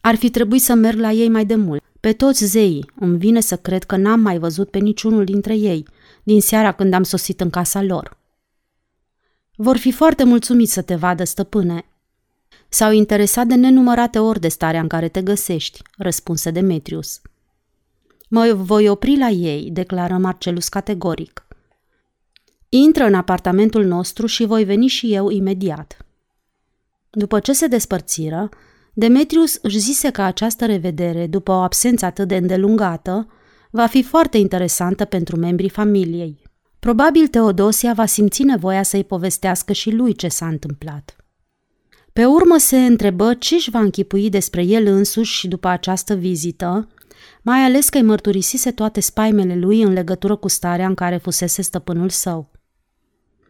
Ar fi trebuit să merg la ei mai de mult. Pe toți zeii îmi vine să cred că n-am mai văzut pe niciunul dintre ei, din seara când am sosit în casa lor. Vor fi foarte mulțumiți să te vadă, stăpâne. S-au interesat de nenumărate ori de starea în care te găsești, răspunse Demetrius. Mă voi opri la ei, declară Marcelus categoric. Intră în apartamentul nostru și voi veni și eu imediat. După ce se despărțiră, Demetrius își zise că această revedere, după o absență atât de îndelungată, va fi foarte interesantă pentru membrii familiei. Probabil Teodosia va simți nevoia să-i povestească și lui ce s-a întâmplat. Pe urmă se întrebă ce își va închipui despre el însuși și după această vizită, mai ales că îi mărturisise toate spaimele lui în legătură cu starea în care fusese stăpânul său.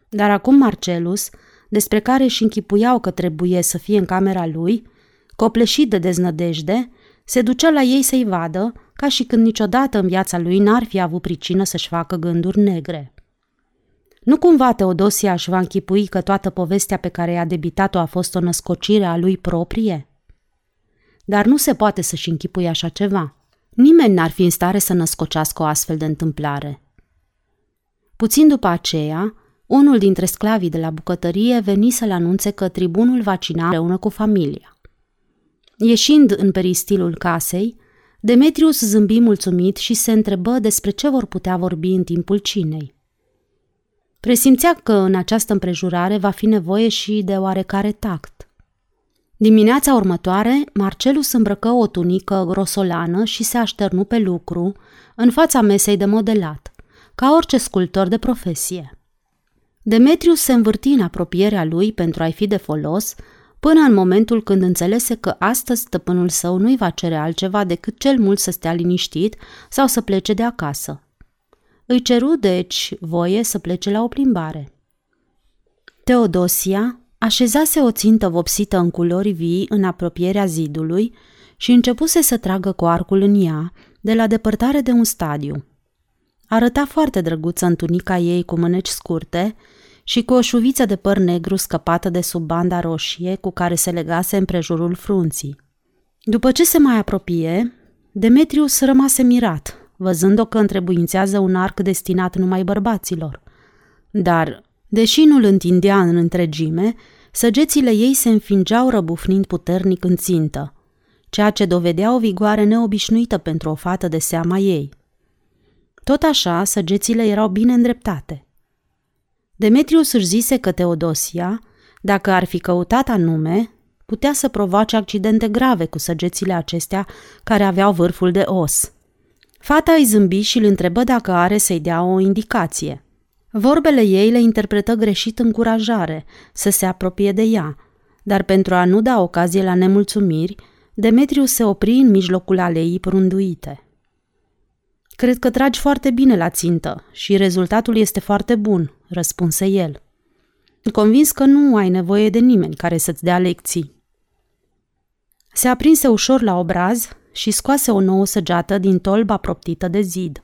Dar acum Marcelus, despre care își închipuiau că trebuie să fie în camera lui, copleșit de deznădejde, se ducea la ei să-i vadă, ca și când niciodată în viața lui n-ar fi avut pricină să-și facă gânduri negre. Nu cumva Teodosia își va închipui că toată povestea pe care i-a debitat-o a fost o născocire a lui proprie? Dar nu se poate să-și închipui așa ceva. Nimeni n-ar fi în stare să născocească o astfel de întâmplare. Puțin după aceea, unul dintre sclavii de la bucătărie veni să-l anunțe că tribunul va cina împreună cu familia. Ieșind în peristilul casei, Demetrius zâmbi mulțumit și se întrebă despre ce vor putea vorbi în timpul cinei. Presimțea că în această împrejurare va fi nevoie și de oarecare tact. Dimineața următoare, Marcelus îmbrăcă o tunică grosolană și se așternu pe lucru, în fața mesei de modelat, ca orice sculptor de profesie. Demetrius se învârti în apropierea lui pentru a-i fi de folos, până în momentul când înțelese că astăzi stăpânul său nu-i va cere altceva decât cel mult să stea liniștit sau să plece de acasă. Îi ceru, deci, voie să plece la o plimbare. Teodosia așezase o țintă vopsită în culori vii în apropierea zidului și începuse să tragă cu arcul în ea, de la depărtare de un stadiu. Arăta foarte drăguță în tunica ei cu mâneci scurte și cu o șuviță de păr negru scăpată de sub banda roșie cu care se legase împrejurul frunții. După ce se mai apropie, Demetrius rămase mirat, văzând-o că întrebuințează un arc destinat numai bărbaților. Dar, deși nu îl întindea în întregime, săgețile ei se înfingeau răbufnind puternic în țintă, ceea ce dovedea o vigoare neobișnuită pentru o fată de seama ei. Tot așa, săgețile erau bine îndreptate – Demetrius își zise că Teodosia, dacă ar fi căutat anume, putea să provoace accidente grave cu săgețile acestea care aveau vârful de os. Fata îi zâmbi și îl întrebă dacă are să-i dea o indicație. Vorbele ei le interpretă greșit încurajare să se apropie de ea, dar pentru a nu da ocazie la nemulțumiri, Demetrius se opri în mijlocul aleii prunduite. Cred că tragi foarte bine la țintă și rezultatul este foarte bun, răspunse el. Convins că nu ai nevoie de nimeni care să-ți dea lecții. Se aprinse ușor la obraz și scoase o nouă săgeată din tolba proptită de zid.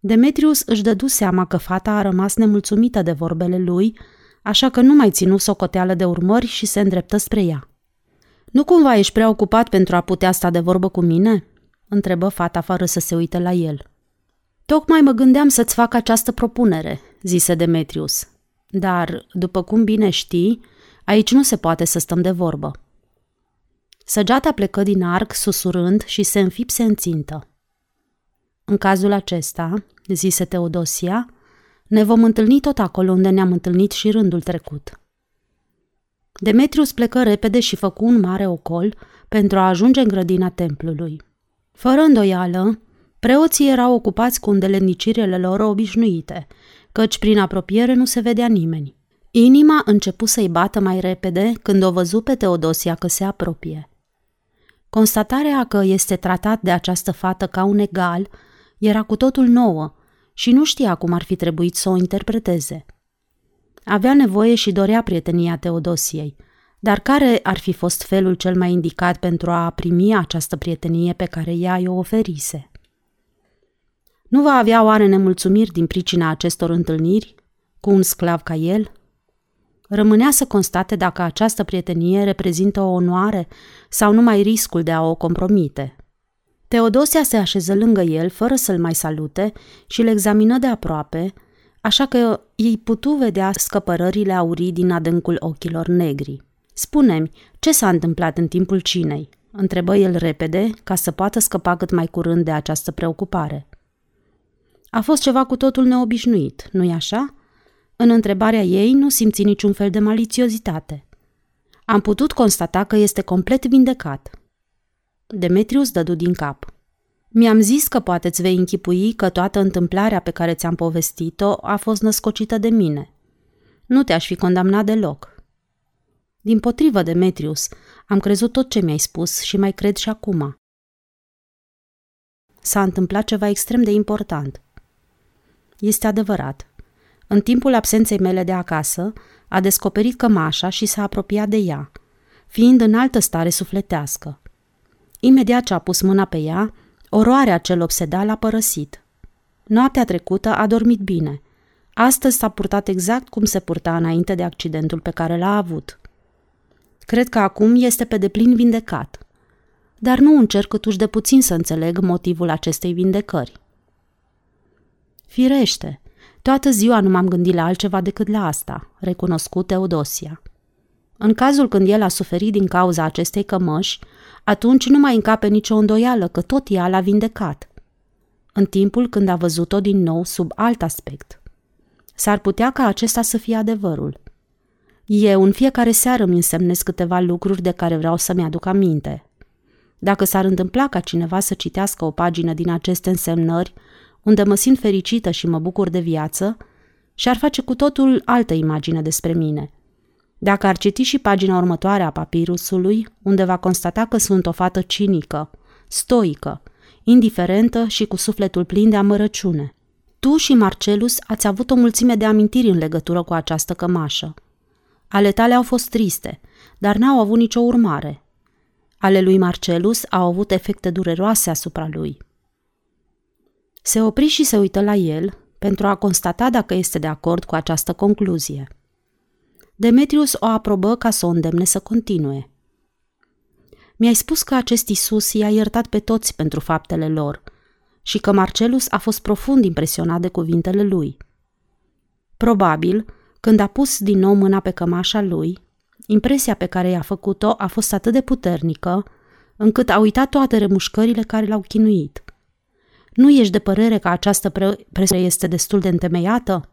Demetrius își dădu seama că fata a rămas nemulțumită de vorbele lui, așa că nu mai ținu socoteală de urmări și se îndreptă spre ea. Nu cumva ești prea ocupat pentru a putea sta de vorbă cu mine?" întrebă fata fără să se uite la el. Tocmai mă gândeam să-ți fac această propunere, zise Demetrius. Dar, după cum bine știi, aici nu se poate să stăm de vorbă. Săgeata plecă din arc, susurând și se înfipse în țintă. În cazul acesta, zise Teodosia, ne vom întâlni tot acolo unde ne-am întâlnit și rândul trecut. Demetrius plecă repede și făcu un mare ocol pentru a ajunge în grădina templului. Fără îndoială, preoții erau ocupați cu îndelenicirile lor obișnuite, căci prin apropiere nu se vedea nimeni. Inima începu să-i bată mai repede când o văzu pe Teodosia că se apropie. Constatarea că este tratat de această fată ca un egal era cu totul nouă și nu știa cum ar fi trebuit să o interpreteze. Avea nevoie și dorea prietenia Teodosiei, dar care ar fi fost felul cel mai indicat pentru a primi această prietenie pe care ea i-o oferise? Nu va avea oare nemulțumiri din pricina acestor întâlniri cu un sclav ca el? Rămânea să constate dacă această prietenie reprezintă o onoare sau numai riscul de a o compromite. Teodosia se așeză lângă el fără să-l mai salute și îl examină de aproape, așa că ei putu vedea scăpărările aurii din adâncul ochilor negri. Spune-mi, ce s-a întâmplat în timpul cinei?" întrebă el repede, ca să poată scăpa cât mai curând de această preocupare. A fost ceva cu totul neobișnuit, nu-i așa? În întrebarea ei nu simți niciun fel de malițiozitate. Am putut constata că este complet vindecat. Demetrius dădu din cap. Mi-am zis că poate îți vei închipui că toată întâmplarea pe care ți-am povestit-o a fost născocită de mine. Nu te-aș fi condamnat deloc. Din potrivă, Demetrius, am crezut tot ce mi-ai spus și mai cred și acum. S-a întâmplat ceva extrem de important. Este adevărat. În timpul absenței mele de acasă, a descoperit cămașa și s-a apropiat de ea, fiind în altă stare sufletească. Imediat ce a pus mâna pe ea, oroarea cel obseda l-a părăsit. Noaptea trecută a dormit bine, Astăzi s-a purtat exact cum se purta înainte de accidentul pe care l-a avut. Cred că acum este pe deplin vindecat, dar nu încerc câtuși de puțin să înțeleg motivul acestei vindecări. Firește, toată ziua nu m-am gândit la altceva decât la asta, recunoscut Teodosia. În cazul când el a suferit din cauza acestei cămăși, atunci nu mai încape nicio îndoială că tot ea l-a vindecat. În timpul când a văzut-o din nou sub alt aspect. S-ar putea ca acesta să fie adevărul. Eu în fiecare seară îmi însemnesc câteva lucruri de care vreau să-mi aduc aminte. Dacă s-ar întâmpla ca cineva să citească o pagină din aceste însemnări, unde mă simt fericită și mă bucur de viață, și-ar face cu totul altă imagine despre mine. Dacă ar citi și pagina următoare a papirusului, unde va constata că sunt o fată cinică, stoică, indiferentă și cu sufletul plin de amărăciune. Tu și Marcelus ați avut o mulțime de amintiri în legătură cu această cămașă. Ale tale au fost triste, dar n-au avut nicio urmare. Ale lui Marcelus au avut efecte dureroase asupra lui. Se opri și se uită la el pentru a constata dacă este de acord cu această concluzie. Demetrius o aprobă ca să o îndemne să continue. Mi-ai spus că acest Isus i-a iertat pe toți pentru faptele lor și că Marcelus a fost profund impresionat de cuvintele lui. Probabil, când a pus din nou mâna pe cămașa lui, impresia pe care i-a făcut-o a fost atât de puternică, încât a uitat toate remușcările care l-au chinuit. Nu ești de părere că această presiune este destul de întemeiată?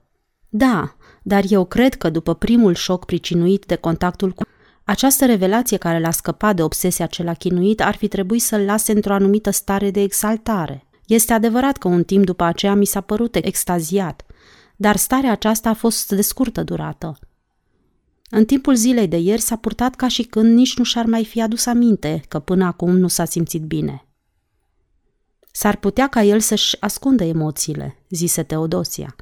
Da, dar eu cred că după primul șoc pricinuit de contactul cu această revelație care l-a scăpat de obsesia ce l-a chinuit ar fi trebuit să-l lase într-o anumită stare de exaltare. Este adevărat că un timp după aceea mi s-a părut extaziat, dar starea aceasta a fost de scurtă durată. În timpul zilei de ieri s-a purtat ca și când nici nu și-ar mai fi adus aminte că până acum nu s-a simțit bine. S-ar putea ca el să-și ascundă emoțiile, zise Teodosia.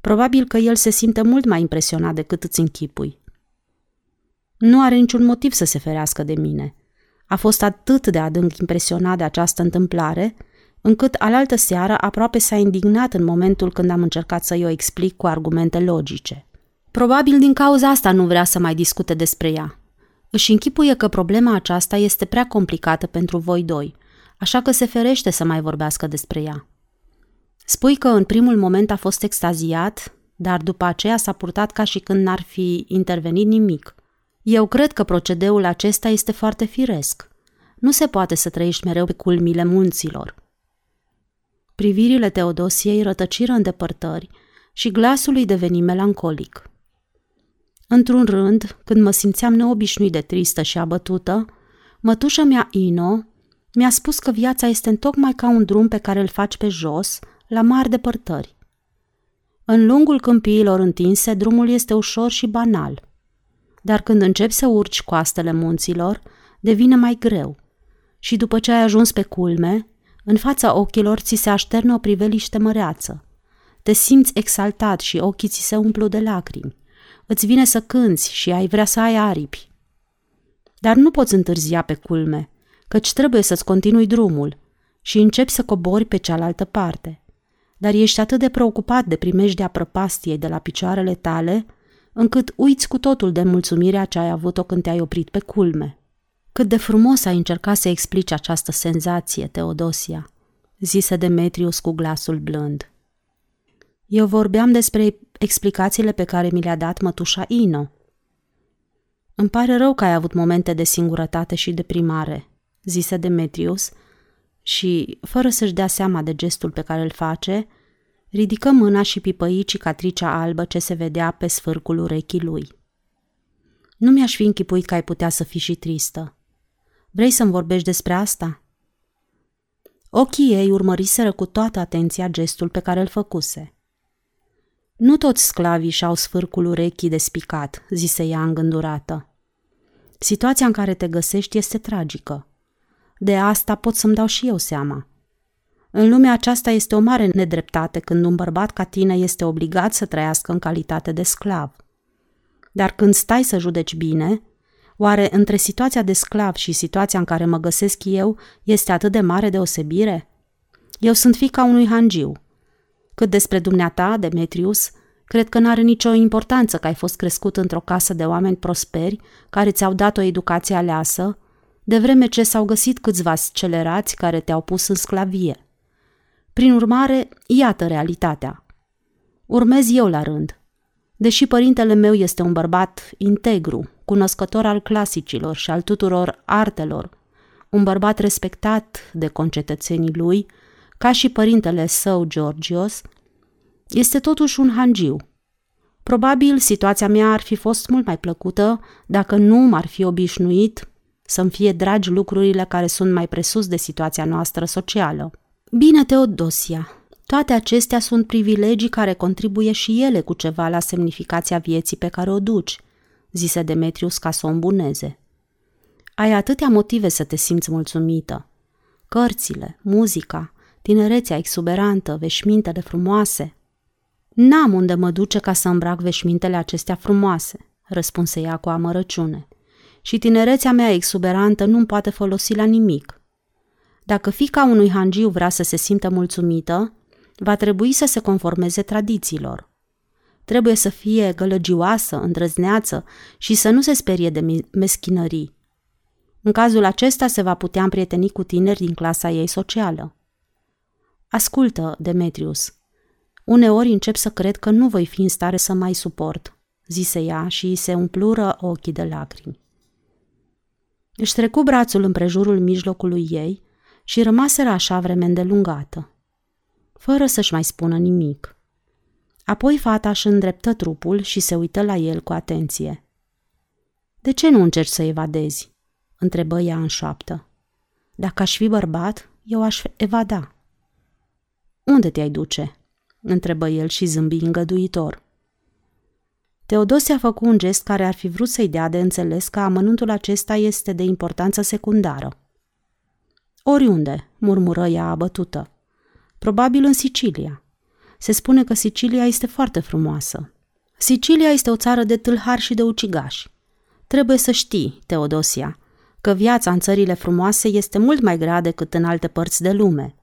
Probabil că el se simte mult mai impresionat decât îți închipui. Nu are niciun motiv să se ferească de mine. A fost atât de adânc impresionat de această întâmplare, încât alaltă seară aproape s-a indignat în momentul când am încercat să-i o explic cu argumente logice. Probabil din cauza asta nu vrea să mai discute despre ea. Își închipuie că problema aceasta este prea complicată pentru voi doi, așa că se ferește să mai vorbească despre ea. Spui că în primul moment a fost extaziat, dar după aceea s-a purtat ca și când n-ar fi intervenit nimic. Eu cred că procedeul acesta este foarte firesc. Nu se poate să trăiești mereu pe culmile munților. Privirile Teodosiei rătăciră în depărtări și glasul îi deveni melancolic. Într-un rând, când mă simțeam neobișnuit de tristă și abătută, mătușa mea Ino mi-a spus că viața este întocmai ca un drum pe care îl faci pe jos, la mari depărtări. În lungul câmpiilor întinse, drumul este ușor și banal. Dar când începi să urci coastele munților, devine mai greu. Și după ce ai ajuns pe culme, în fața ochilor ți se așterne o priveliște măreață. Te simți exaltat și ochii ți se umplu de lacrimi. Îți vine să cânți și ai vrea să ai aripi. Dar nu poți întârzia pe culme, căci trebuie să-ți continui drumul și începi să cobori pe cealaltă parte. Dar ești atât de preocupat de primejdea prăpastiei de la picioarele tale, încât uiți cu totul de mulțumirea ce ai avut-o când te-ai oprit pe culme. Cât de frumos ai încercat să explici această senzație, Teodosia, zise Demetrius cu glasul blând. Eu vorbeam despre explicațiile pe care mi le-a dat mătușa Ino. Îmi pare rău că ai avut momente de singurătate și deprimare, zise Demetrius, și, fără să-și dea seama de gestul pe care îl face, ridică mâna și pipăi cicatricea albă ce se vedea pe sfârcul urechii lui. Nu mi-aș fi închipuit că ai putea să fii și tristă. Vrei să-mi vorbești despre asta?" Ochii ei urmăriseră cu toată atenția gestul pe care îl făcuse. Nu toți sclavii și-au sfârcul urechii despicat, zise ea îngândurată. Situația în care te găsești este tragică. De asta pot să-mi dau și eu seama. În lumea aceasta este o mare nedreptate când un bărbat ca tine este obligat să trăiască în calitate de sclav. Dar când stai să judeci bine, oare între situația de sclav și situația în care mă găsesc eu este atât de mare deosebire? Eu sunt fica unui hangiu. Cât despre dumneata, Demetrius, Cred că n-are nicio importanță că ai fost crescut într-o casă de oameni prosperi care ți-au dat o educație aleasă, de vreme ce s-au găsit câțiva scelerați care te-au pus în sclavie. Prin urmare, iată realitatea. Urmez eu la rând. Deși părintele meu este un bărbat integru, cunoscător al clasicilor și al tuturor artelor, un bărbat respectat de concetățenii lui, ca și părintele său Georgios, este totuși un hangiu. Probabil situația mea ar fi fost mult mai plăcută dacă nu m-ar fi obișnuit să-mi fie dragi lucrurile care sunt mai presus de situația noastră socială. Bine, Teodosia, toate acestea sunt privilegii care contribuie și ele cu ceva la semnificația vieții pe care o duci, zise Demetrius ca să o îmbuneze. Ai atâtea motive să te simți mulțumită. Cărțile, muzica, tinerețea exuberantă, veșmintele frumoase. N-am unde mă duce ca să îmbrac veșmintele acestea frumoase, răspunse ea cu amărăciune. Și tinerețea mea exuberantă nu-mi poate folosi la nimic. Dacă fica unui hangiu vrea să se simtă mulțumită, va trebui să se conformeze tradițiilor. Trebuie să fie gălăgioasă, îndrăzneață și să nu se sperie de meschinării. În cazul acesta se va putea împrieteni cu tineri din clasa ei socială. Ascultă, Demetrius, uneori încep să cred că nu voi fi în stare să mai suport, zise ea și se umplură ochii de lacrimi. Își trecu brațul împrejurul mijlocului ei și rămaseră așa vreme îndelungată fără să-și mai spună nimic. Apoi fata își îndreptă trupul și se uită la el cu atenție. De ce nu încerci să evadezi?" întrebă ea în șoaptă. Dacă aș fi bărbat, eu aș evada." Unde te-ai duce?" întrebă el și zâmbi îngăduitor. Teodosia făcu un gest care ar fi vrut să-i dea de înțeles că amănuntul acesta este de importanță secundară. Oriunde, murmură ea abătută. Probabil în Sicilia. Se spune că Sicilia este foarte frumoasă. Sicilia este o țară de tâlhari și de ucigași. Trebuie să știi, Teodosia, că viața în țările frumoase este mult mai grea decât în alte părți de lume.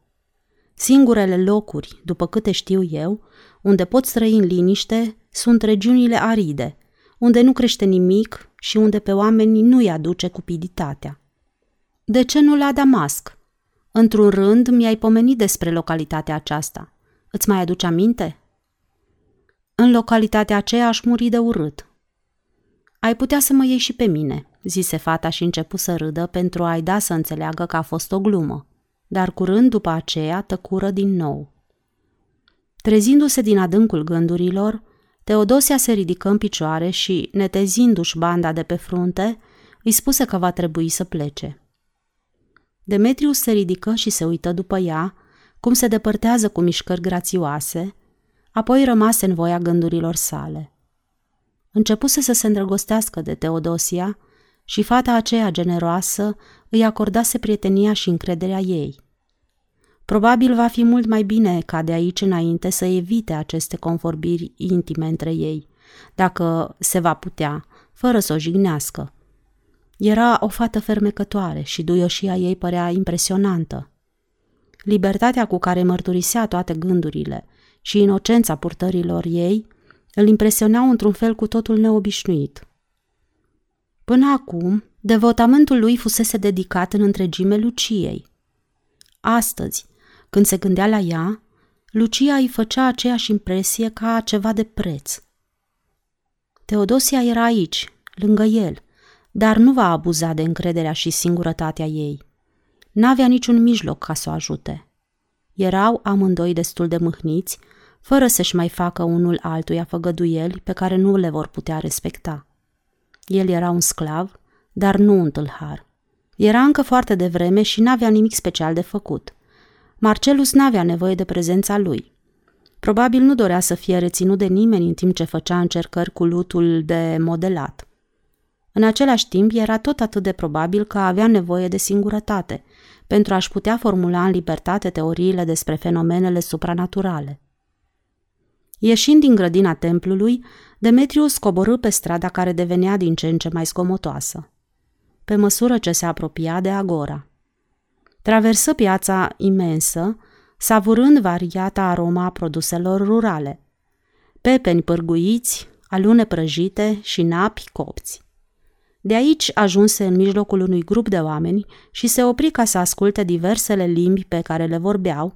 Singurele locuri, după câte știu eu, unde poți trăi în liniște, sunt regiunile aride, unde nu crește nimic și unde pe oameni nu-i aduce cupiditatea. De ce nu la Damasc? Într-un rând mi-ai pomenit despre localitatea aceasta. Îți mai aduce aminte? În localitatea aceea aș muri de urât. Ai putea să mă ieși și pe mine, zise fata și începu să râdă pentru a-i da să înțeleagă că a fost o glumă. Dar curând după aceea tăcură din nou. Trezindu-se din adâncul gândurilor, Teodosia se ridică în picioare și, netezindu-și banda de pe frunte, îi spuse că va trebui să plece. Demetrius se ridică și se uită după ea, cum se depărtează cu mișcări grațioase, apoi rămase în voia gândurilor sale. Începuse să se îndrăgostească de Teodosia și fata aceea generoasă îi acordase prietenia și încrederea ei. Probabil va fi mult mai bine ca de aici înainte să evite aceste convorbiri intime între ei, dacă se va putea, fără să o jignească, era o fată fermecătoare și duioșia ei părea impresionantă. Libertatea cu care mărturisea toate gândurile și inocența purtărilor ei îl impresionau într-un fel cu totul neobișnuit. Până acum, devotamentul lui fusese dedicat în întregime Luciei. Astăzi, când se gândea la ea, Lucia îi făcea aceeași impresie ca ceva de preț. Teodosia era aici, lângă el, dar nu va abuza de încrederea și singurătatea ei. N-avea niciun mijloc ca să o ajute. Erau amândoi destul de mâhniți, fără să-și mai facă unul altuia făgăduieli pe care nu le vor putea respecta. El era un sclav, dar nu un tâlhar. Era încă foarte devreme și n-avea nimic special de făcut. Marcelus n-avea nevoie de prezența lui. Probabil nu dorea să fie reținut de nimeni în timp ce făcea încercări cu lutul de modelat. În același timp, era tot atât de probabil că avea nevoie de singurătate, pentru a-și putea formula în libertate teoriile despre fenomenele supranaturale. Ieșind din grădina templului, Demetrius coborâ pe strada care devenea din ce în ce mai scomotoasă. Pe măsură ce se apropia de agora. Traversă piața imensă, savurând variata aroma a produselor rurale. pepeni pârguiți, alune prăjite și napi copți. De aici ajunse în mijlocul unui grup de oameni și se opri ca să asculte diversele limbi pe care le vorbeau,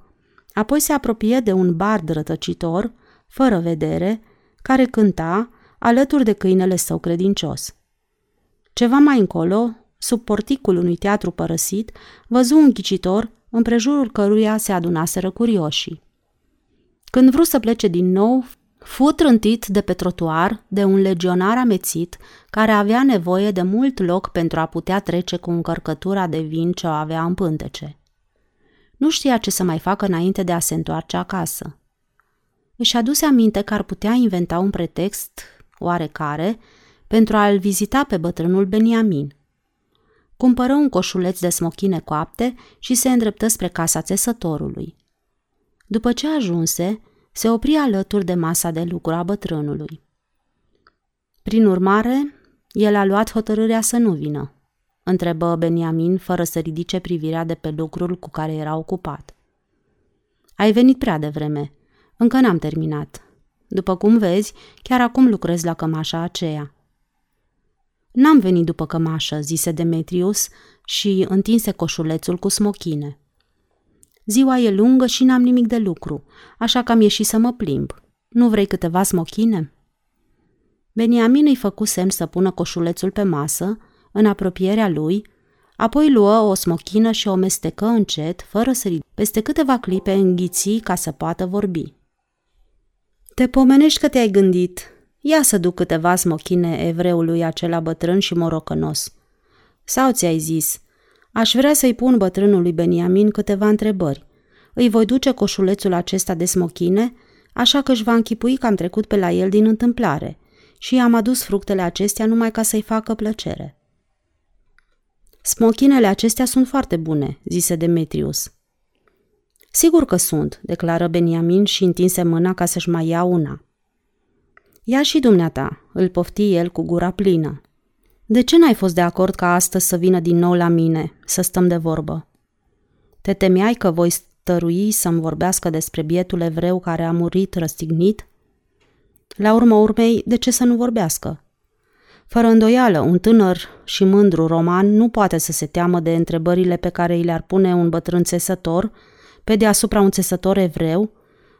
apoi se apropie de un bard rătăcitor, fără vedere, care cânta alături de câinele său credincios. Ceva mai încolo, sub porticul unui teatru părăsit, văzu un ghicitor împrejurul căruia se adunaseră curioșii. Când vrut să plece din nou, fu trântit de pe trotuar de un legionar amețit care avea nevoie de mult loc pentru a putea trece cu încărcătura de vin ce o avea în pântece. Nu știa ce să mai facă înainte de a se întoarce acasă. Își aduse aminte că ar putea inventa un pretext oarecare pentru a-l vizita pe bătrânul Beniamin. Cumpără un coșuleț de smochine coapte și se îndreptă spre casa țesătorului. După ce ajunse, se opri alături de masa de lucru a bătrânului. Prin urmare, el a luat hotărârea să nu vină, întrebă Beniamin fără să ridice privirea de pe lucrul cu care era ocupat. Ai venit prea devreme. Încă n-am terminat. După cum vezi, chiar acum lucrez la cămașa aceea. N-am venit după cămașă, zise Demetrius și întinse coșulețul cu smochine. Ziua e lungă și n-am nimic de lucru, așa că am ieșit să mă plimb. Nu vrei câteva smochine? Beniamin îi făcu semn să pună coșulețul pe masă, în apropierea lui, apoi luă o smochină și o mestecă încet, fără să ridice. Peste câteva clipe înghiți ca să poată vorbi. Te pomenești că te-ai gândit. Ia să duc câteva smochine evreului acela bătrân și morocănos. Sau ți-ai zis, aș vrea să-i pun bătrânului Beniamin câteva întrebări. Îi voi duce coșulețul acesta de smochine, așa că își va închipui că am trecut pe la el din întâmplare și am adus fructele acestea numai ca să-i facă plăcere. Smochinele acestea sunt foarte bune, zise Demetrius. Sigur că sunt, declară Beniamin și întinse mâna ca să-și mai ia una. Ia și dumneata, îl pofti el cu gura plină. De ce n-ai fost de acord ca astăzi să vină din nou la mine, să stăm de vorbă? Te temeai că voi stărui să-mi vorbească despre bietul evreu care a murit răstignit? La urmă urmei, de ce să nu vorbească? Fără îndoială, un tânăr și mândru roman nu poate să se teamă de întrebările pe care îi le-ar pune un bătrân țesător, pe deasupra un țesător evreu,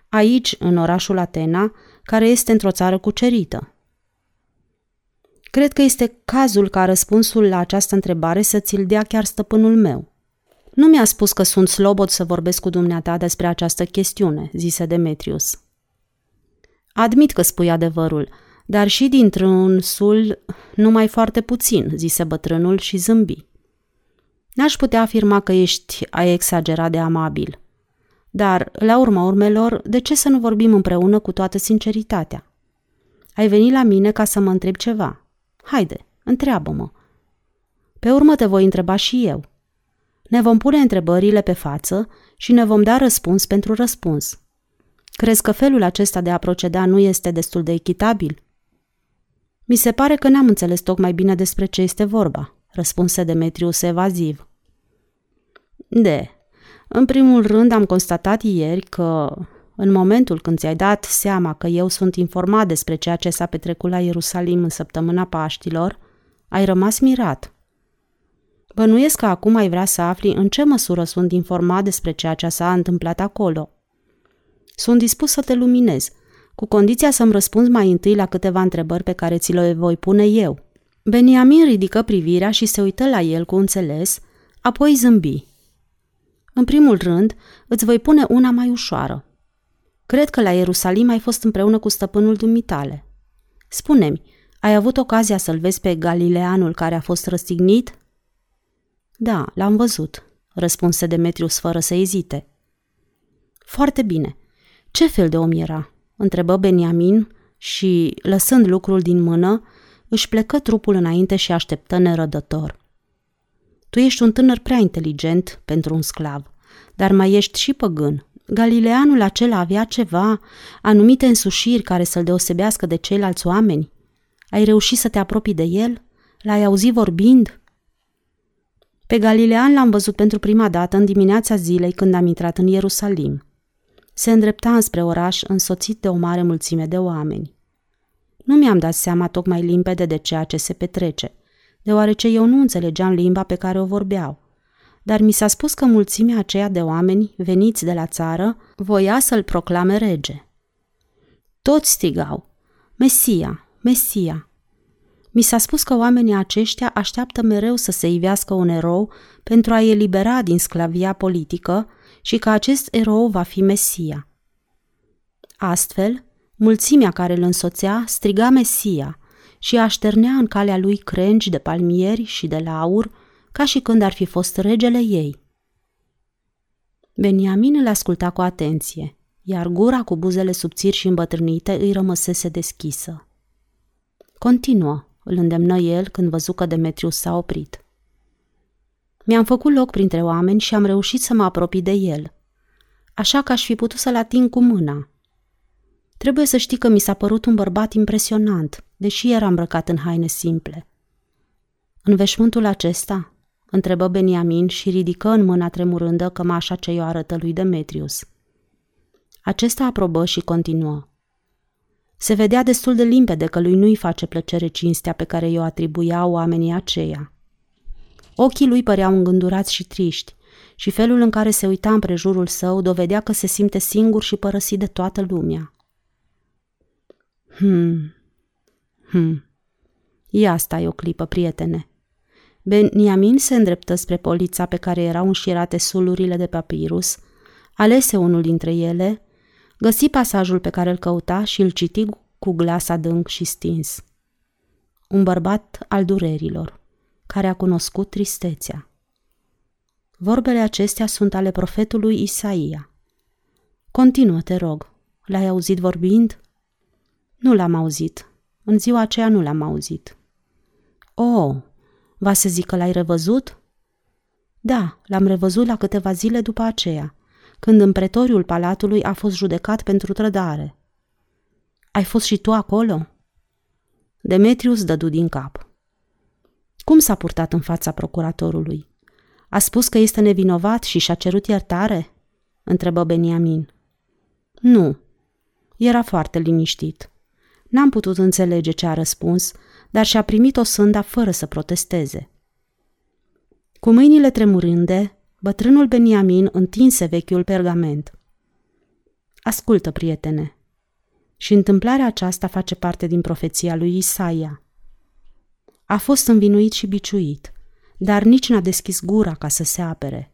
aici, în orașul Atena, care este într-o țară cucerită. Cred că este cazul ca răspunsul la această întrebare să ți-l dea chiar stăpânul meu. Nu mi-a spus că sunt slobod să vorbesc cu dumneata despre această chestiune, zise Demetrius. Admit că spui adevărul, dar și dintr-un sul numai foarte puțin, zise bătrânul și zâmbi. N-aș putea afirma că ești a exagerat de amabil. Dar, la urma urmelor, de ce să nu vorbim împreună cu toată sinceritatea? Ai venit la mine ca să mă întreb ceva. Haide, întreabă-mă. Pe urmă te voi întreba și eu. Ne vom pune întrebările pe față și ne vom da răspuns pentru răspuns. Crezi că felul acesta de a proceda nu este destul de echitabil? Mi se pare că n-am înțeles tocmai bine despre ce este vorba, răspunse Demetrius evaziv. De, în primul rând am constatat ieri că, în momentul când ți-ai dat seama că eu sunt informat despre ceea ce s-a petrecut la Ierusalim în săptămâna Paștilor, ai rămas mirat. Bănuiesc că acum ai vrea să afli în ce măsură sunt informat despre ceea ce s-a întâmplat acolo. Sunt dispus să te luminez, cu condiția să-mi răspunzi mai întâi la câteva întrebări pe care ți le voi pune eu. Beniamin ridică privirea și se uită la el cu înțeles, apoi zâmbi. În primul rând, îți voi pune una mai ușoară. Cred că la Ierusalim ai fost împreună cu stăpânul dumitale. Spune-mi, ai avut ocazia să-l vezi pe Galileanul care a fost răstignit? Da, l-am văzut, răspunse Demetrius fără să ezite. Foarte bine. Ce fel de om era? întrebă Beniamin și, lăsând lucrul din mână, își plecă trupul înainte și așteptă nerădător. Tu ești un tânăr prea inteligent pentru un sclav, dar mai ești și păgân. Galileanul acela avea ceva, anumite însușiri care să-l deosebească de ceilalți oameni. Ai reușit să te apropii de el? L-ai auzit vorbind? Pe Galilean l-am văzut pentru prima dată în dimineața zilei când am intrat în Ierusalim. se îndrepta înspre oraș însoțit de o mare mulțime de oameni. Nu mi-am dat seama tocmai limpede de ceea ce se petrece, deoarece eu nu înțelegeam limba pe care o vorbeau. Dar mi s-a spus că mulțimea aceea de oameni veniți de la țară voia să-l proclame rege. Toți strigau, Mesia, Mesia. Mi s-a spus că oamenii aceștia așteaptă mereu să se ivească un erou pentru a-i elibera din sclavia politică și că acest erou va fi Mesia. Astfel, mulțimea care îl însoțea striga Mesia și așternea în calea lui crengi de palmieri și de laur, ca și când ar fi fost regele ei. Beniamin îl asculta cu atenție, iar gura cu buzele subțiri și îmbătrânite îi rămăsese deschisă. Continuă, îl îndemnă el când văzu că Demetrius s-a oprit. Mi-am făcut loc printre oameni și am reușit să mă apropii de el. Așa că aș fi putut să-l ating cu mâna. Trebuie să știi că mi s-a părut un bărbat impresionant, deși era îmbrăcat în haine simple. În veșmântul acesta? întrebă Beniamin și ridică în mâna tremurândă cămașa ce i-o arătă lui Demetrius. Acesta aprobă și continuă. Se vedea destul de limpede că lui nu-i face plăcere cinstea pe care i-o atribuia oamenii aceia. Ochii lui păreau îngândurați și triști și felul în care se uita împrejurul său dovedea că se simte singur și părăsit de toată lumea. Hmm, hmm, ia stai o clipă, prietene. Beniamin se îndreptă spre polița pe care erau înșirate sulurile de papirus, alese unul dintre ele, găsi pasajul pe care îl căuta și îl citi cu glas adânc și stins. Un bărbat al durerilor care a cunoscut tristețea. Vorbele acestea sunt ale profetului Isaia. Continuă, te rog. L-ai auzit vorbind? Nu l-am auzit. În ziua aceea nu l-am auzit. Oh, va să zic că l-ai revăzut? Da, l-am revăzut la câteva zile după aceea, când în pretoriul palatului a fost judecat pentru trădare. Ai fost și tu acolo? Demetrius dădu din cap. Cum s-a purtat în fața procuratorului? A spus că este nevinovat și și-a cerut iertare? întrebă Beniamin. Nu. Era foarte liniștit. N-am putut înțelege ce a răspuns, dar și-a primit o sânda fără să protesteze. Cu mâinile tremurânde, bătrânul Beniamin întinse vechiul pergament. Ascultă, prietene. Și întâmplarea aceasta face parte din profeția lui Isaia. A fost învinuit și biciuit, dar nici n-a deschis gura ca să se apere.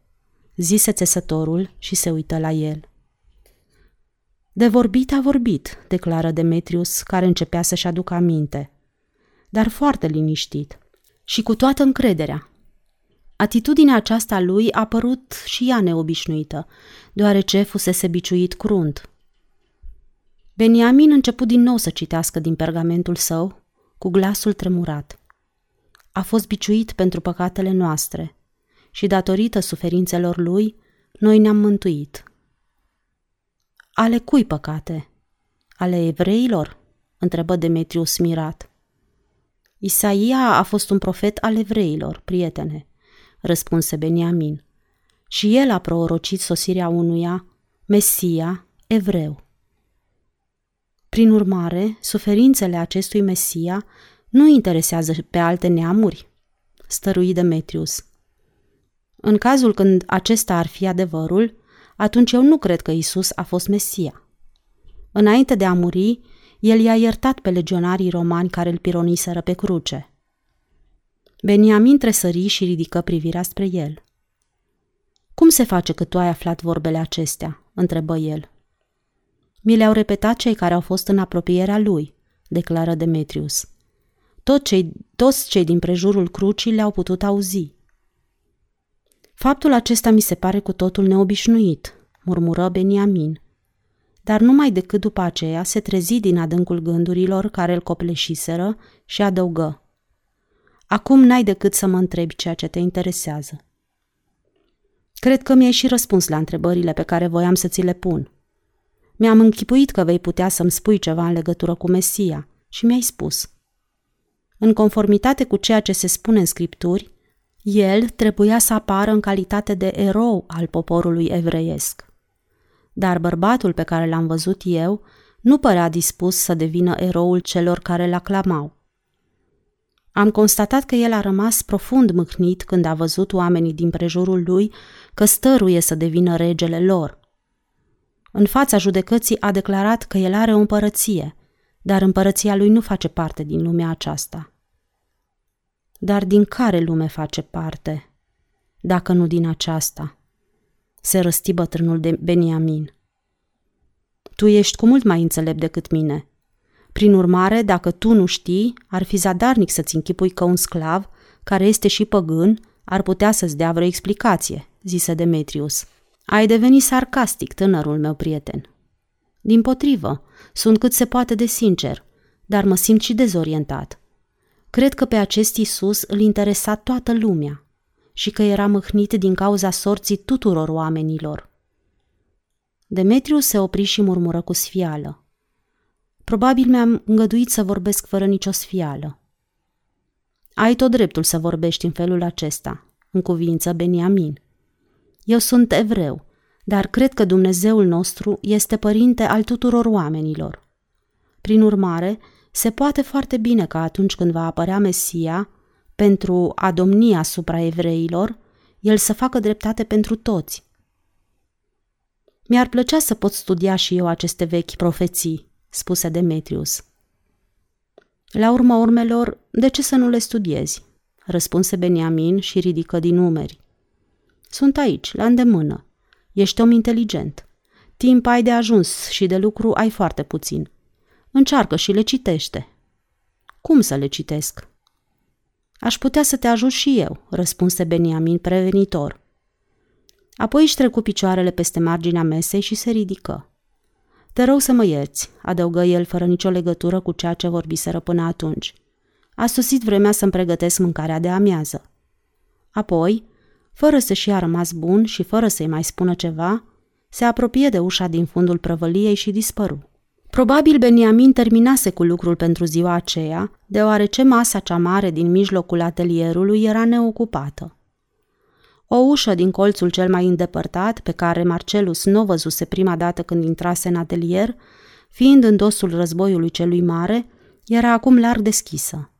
Zise țesătorul și se uită la el. De vorbit a vorbit, declară Demetrius, care începea să-și aducă aminte, dar foarte liniștit și cu toată încrederea. Atitudinea aceasta lui a părut și ea neobișnuită, deoarece fusese biciuit crunt. Beniamin început din nou să citească din pergamentul său, cu glasul tremurat a fost biciuit pentru păcatele noastre și datorită suferințelor lui, noi ne-am mântuit. Ale cui păcate? Ale evreilor? întrebă Demetrius mirat. Isaia a fost un profet al evreilor, prietene, răspunse Beniamin. Și el a prorocit sosirea unuia, Mesia, evreu. Prin urmare, suferințele acestui Mesia nu interesează pe alte neamuri? Stărui Demetrius. În cazul când acesta ar fi adevărul, atunci eu nu cred că Isus a fost Mesia. Înainte de a muri, el i-a iertat pe legionarii romani care îl pironiseră pe cruce. Beniamin tresări și ridică privirea spre el. Cum se face că tu ai aflat vorbele acestea?" întrebă el. Mi le-au repetat cei care au fost în apropierea lui, declară Demetrius. Tot cei, toți cei din prejurul crucii le-au putut auzi. Faptul acesta mi se pare cu totul neobișnuit, murmură Beniamin. Dar numai decât după aceea se trezi din adâncul gândurilor care îl copleșiseră și adăugă. Acum n-ai decât să mă întrebi ceea ce te interesează. Cred că mi-ai și răspuns la întrebările pe care voiam să ți le pun. Mi-am închipuit că vei putea să-mi spui ceva în legătură cu Mesia și mi-ai spus – în conformitate cu ceea ce se spune în scripturi, el trebuia să apară în calitate de erou al poporului evreiesc. Dar bărbatul pe care l-am văzut eu nu părea dispus să devină eroul celor care l-aclamau. Am constatat că el a rămas profund mâhnit când a văzut oamenii din prejurul lui că stăruie să devină regele lor. În fața judecății a declarat că el are o împărăție, dar împărăția lui nu face parte din lumea aceasta. Dar din care lume face parte, dacă nu din aceasta? Se răsti bătrânul de Beniamin. Tu ești cu mult mai înțelept decât mine. Prin urmare, dacă tu nu știi, ar fi zadarnic să-ți închipui că un sclav, care este și păgân, ar putea să-ți dea vreo explicație, zise Demetrius. Ai devenit sarcastic, tânărul meu prieten. Din potrivă, sunt cât se poate de sincer, dar mă simt și dezorientat. Cred că pe acest Isus îl interesa toată lumea și că era mâhnit din cauza sorții tuturor oamenilor. Demetriu se opri și murmură cu sfială. Probabil mi-am îngăduit să vorbesc fără nicio sfială. Ai tot dreptul să vorbești în felul acesta, în cuvință Beniamin. Eu sunt evreu, dar cred că Dumnezeul nostru este părinte al tuturor oamenilor. Prin urmare, se poate foarte bine că atunci când va apărea Mesia, pentru a domni asupra evreilor, el să facă dreptate pentru toți. Mi-ar plăcea să pot studia și eu aceste vechi profeții, spuse Demetrius. La urma urmelor, de ce să nu le studiezi? răspunse Beniamin și ridică din numeri. Sunt aici, la îndemână. Ești om inteligent. Timp ai de ajuns și de lucru ai foarte puțin. Încearcă și le citește. Cum să le citesc? Aș putea să te ajut și eu, răspunse Beniamin prevenitor. Apoi își trecu picioarele peste marginea mesei și se ridică. Te rog să mă ierți, adăugă el fără nicio legătură cu ceea ce vorbiseră până atunci. A sosit vremea să-mi pregătesc mâncarea de amiază. Apoi, fără să-și a rămas bun și fără să-i mai spună ceva, se apropie de ușa din fundul prăvăliei și dispăru. Probabil Beniamin terminase cu lucrul pentru ziua aceea, deoarece masa cea mare din mijlocul atelierului era neocupată. O ușă din colțul cel mai îndepărtat, pe care Marcelus nu o văzuse prima dată când intrase în atelier, fiind în dosul războiului celui mare, era acum larg deschisă.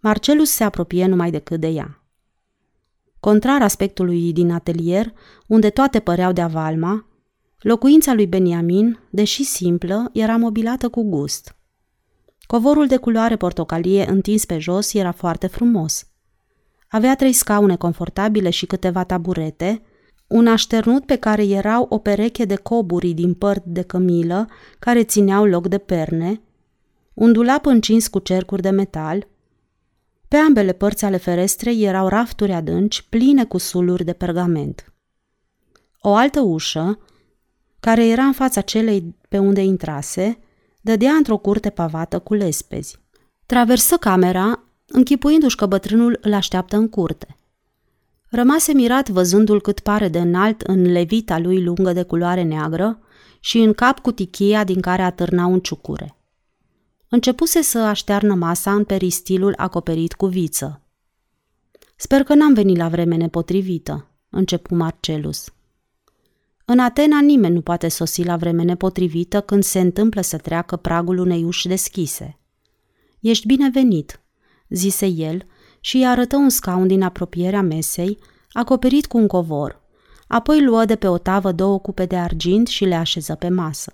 Marcelus se apropie numai decât de ea. Contrar aspectului din atelier, unde toate păreau de avalma, locuința lui Beniamin, deși simplă, era mobilată cu gust. Covorul de culoare portocalie întins pe jos era foarte frumos. Avea trei scaune confortabile și câteva taburete, un așternut pe care erau o pereche de coburi din păr de cămilă care țineau loc de perne, un dulap încins cu cercuri de metal, pe ambele părți ale ferestrei erau rafturi adânci pline cu suluri de pergament. O altă ușă, care era în fața celei pe unde intrase, dădea într-o curte pavată cu lespezi. Traversă camera, închipuindu-și că bătrânul îl așteaptă în curte. Rămase mirat văzându-l cât pare de înalt în levita lui lungă de culoare neagră și în cap cu tichia din care atârna un ciucure. Începuse să aștearnă masa în peristilul acoperit cu viță. Sper că n-am venit la vreme nepotrivită, începu Marcelus. În Atena nimeni nu poate sosi la vreme nepotrivită când se întâmplă să treacă pragul unei uși deschise. Ești binevenit, zise el și îi arătă un scaun din apropierea mesei, acoperit cu un covor. Apoi luă de pe o tavă două cupe de argint și le așeză pe masă.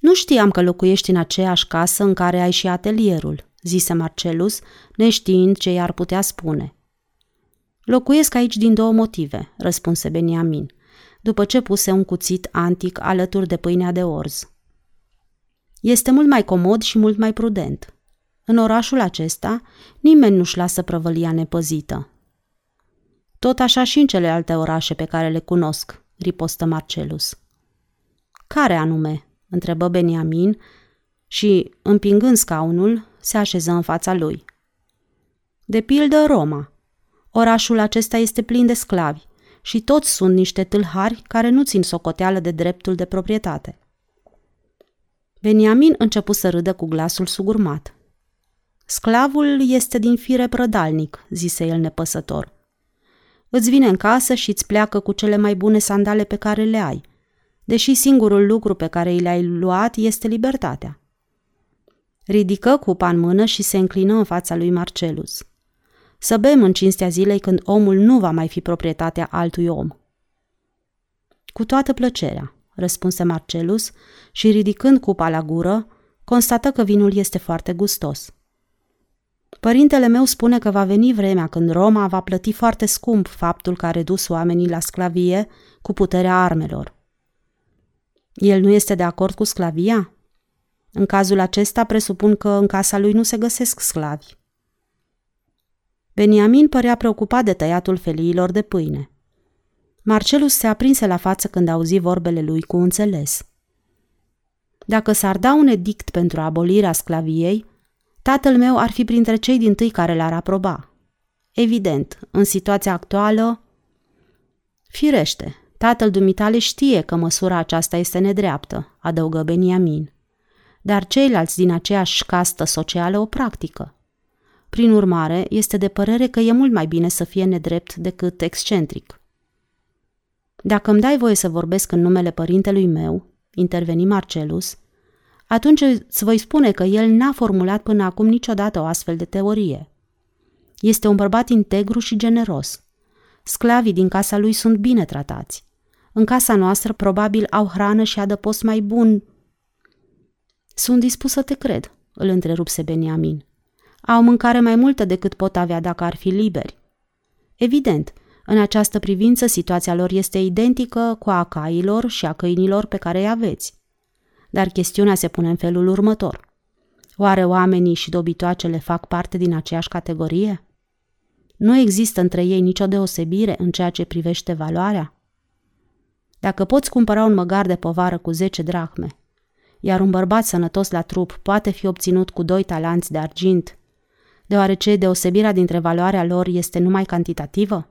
Nu știam că locuiești în aceeași casă în care ai și atelierul, zise Marcelus, neștiind ce i-ar putea spune. Locuiesc aici din două motive, răspunse Beniamin, după ce puse un cuțit antic alături de pâinea de orz. Este mult mai comod și mult mai prudent. În orașul acesta, nimeni nu-și lasă prăvălia nepăzită. Tot așa și în celelalte orașe pe care le cunosc, ripostă Marcelus. Care anume? întrebă Beniamin și, împingând scaunul, se așeză în fața lui. De pildă Roma. Orașul acesta este plin de sclavi și toți sunt niște tâlhari care nu țin socoteală de dreptul de proprietate. Beniamin începu să râdă cu glasul sugurmat. Sclavul este din fire prădalnic, zise el nepăsător. Îți vine în casă și îți pleacă cu cele mai bune sandale pe care le ai, deși singurul lucru pe care i le-ai luat este libertatea. Ridică cupa în mână și se înclină în fața lui Marcelus. Să bem în cinstea zilei când omul nu va mai fi proprietatea altui om. Cu toată plăcerea, răspunse Marcelus și ridicând cupa la gură, constată că vinul este foarte gustos. Părintele meu spune că va veni vremea când Roma va plăti foarte scump faptul că a redus oamenii la sclavie cu puterea armelor. El nu este de acord cu sclavia? În cazul acesta presupun că în casa lui nu se găsesc sclavi. Beniamin părea preocupat de tăiatul feliilor de pâine. Marcelus se aprinse la față când auzi vorbele lui cu înțeles. Dacă s-ar da un edict pentru abolirea sclaviei, tatăl meu ar fi printre cei din tâi care l-ar aproba. Evident, în situația actuală... Firește, tatăl dumitale știe că măsura aceasta este nedreaptă, adăugă Beniamin. Dar ceilalți din aceeași castă socială o practică. Prin urmare, este de părere că e mult mai bine să fie nedrept decât excentric. Dacă îmi dai voie să vorbesc în numele părintelui meu, interveni Marcelus, atunci îți voi spune că el n-a formulat până acum niciodată o astfel de teorie. Este un bărbat integru și generos. Sclavii din casa lui sunt bine tratați. În casa noastră probabil au hrană și adăpost mai bun. Sunt dispus să te cred, îl întrerupse Beniamin. Au mâncare mai multă decât pot avea dacă ar fi liberi. Evident, în această privință situația lor este identică cu a cailor și a câinilor pe care îi aveți. Dar chestiunea se pune în felul următor. Oare oamenii și dobitoacele fac parte din aceeași categorie? Nu există între ei nicio deosebire în ceea ce privește valoarea? Dacă poți cumpăra un măgar de povară cu 10 drachme, iar un bărbat sănătos la trup poate fi obținut cu doi talanți de argint, deoarece deosebirea dintre valoarea lor este numai cantitativă?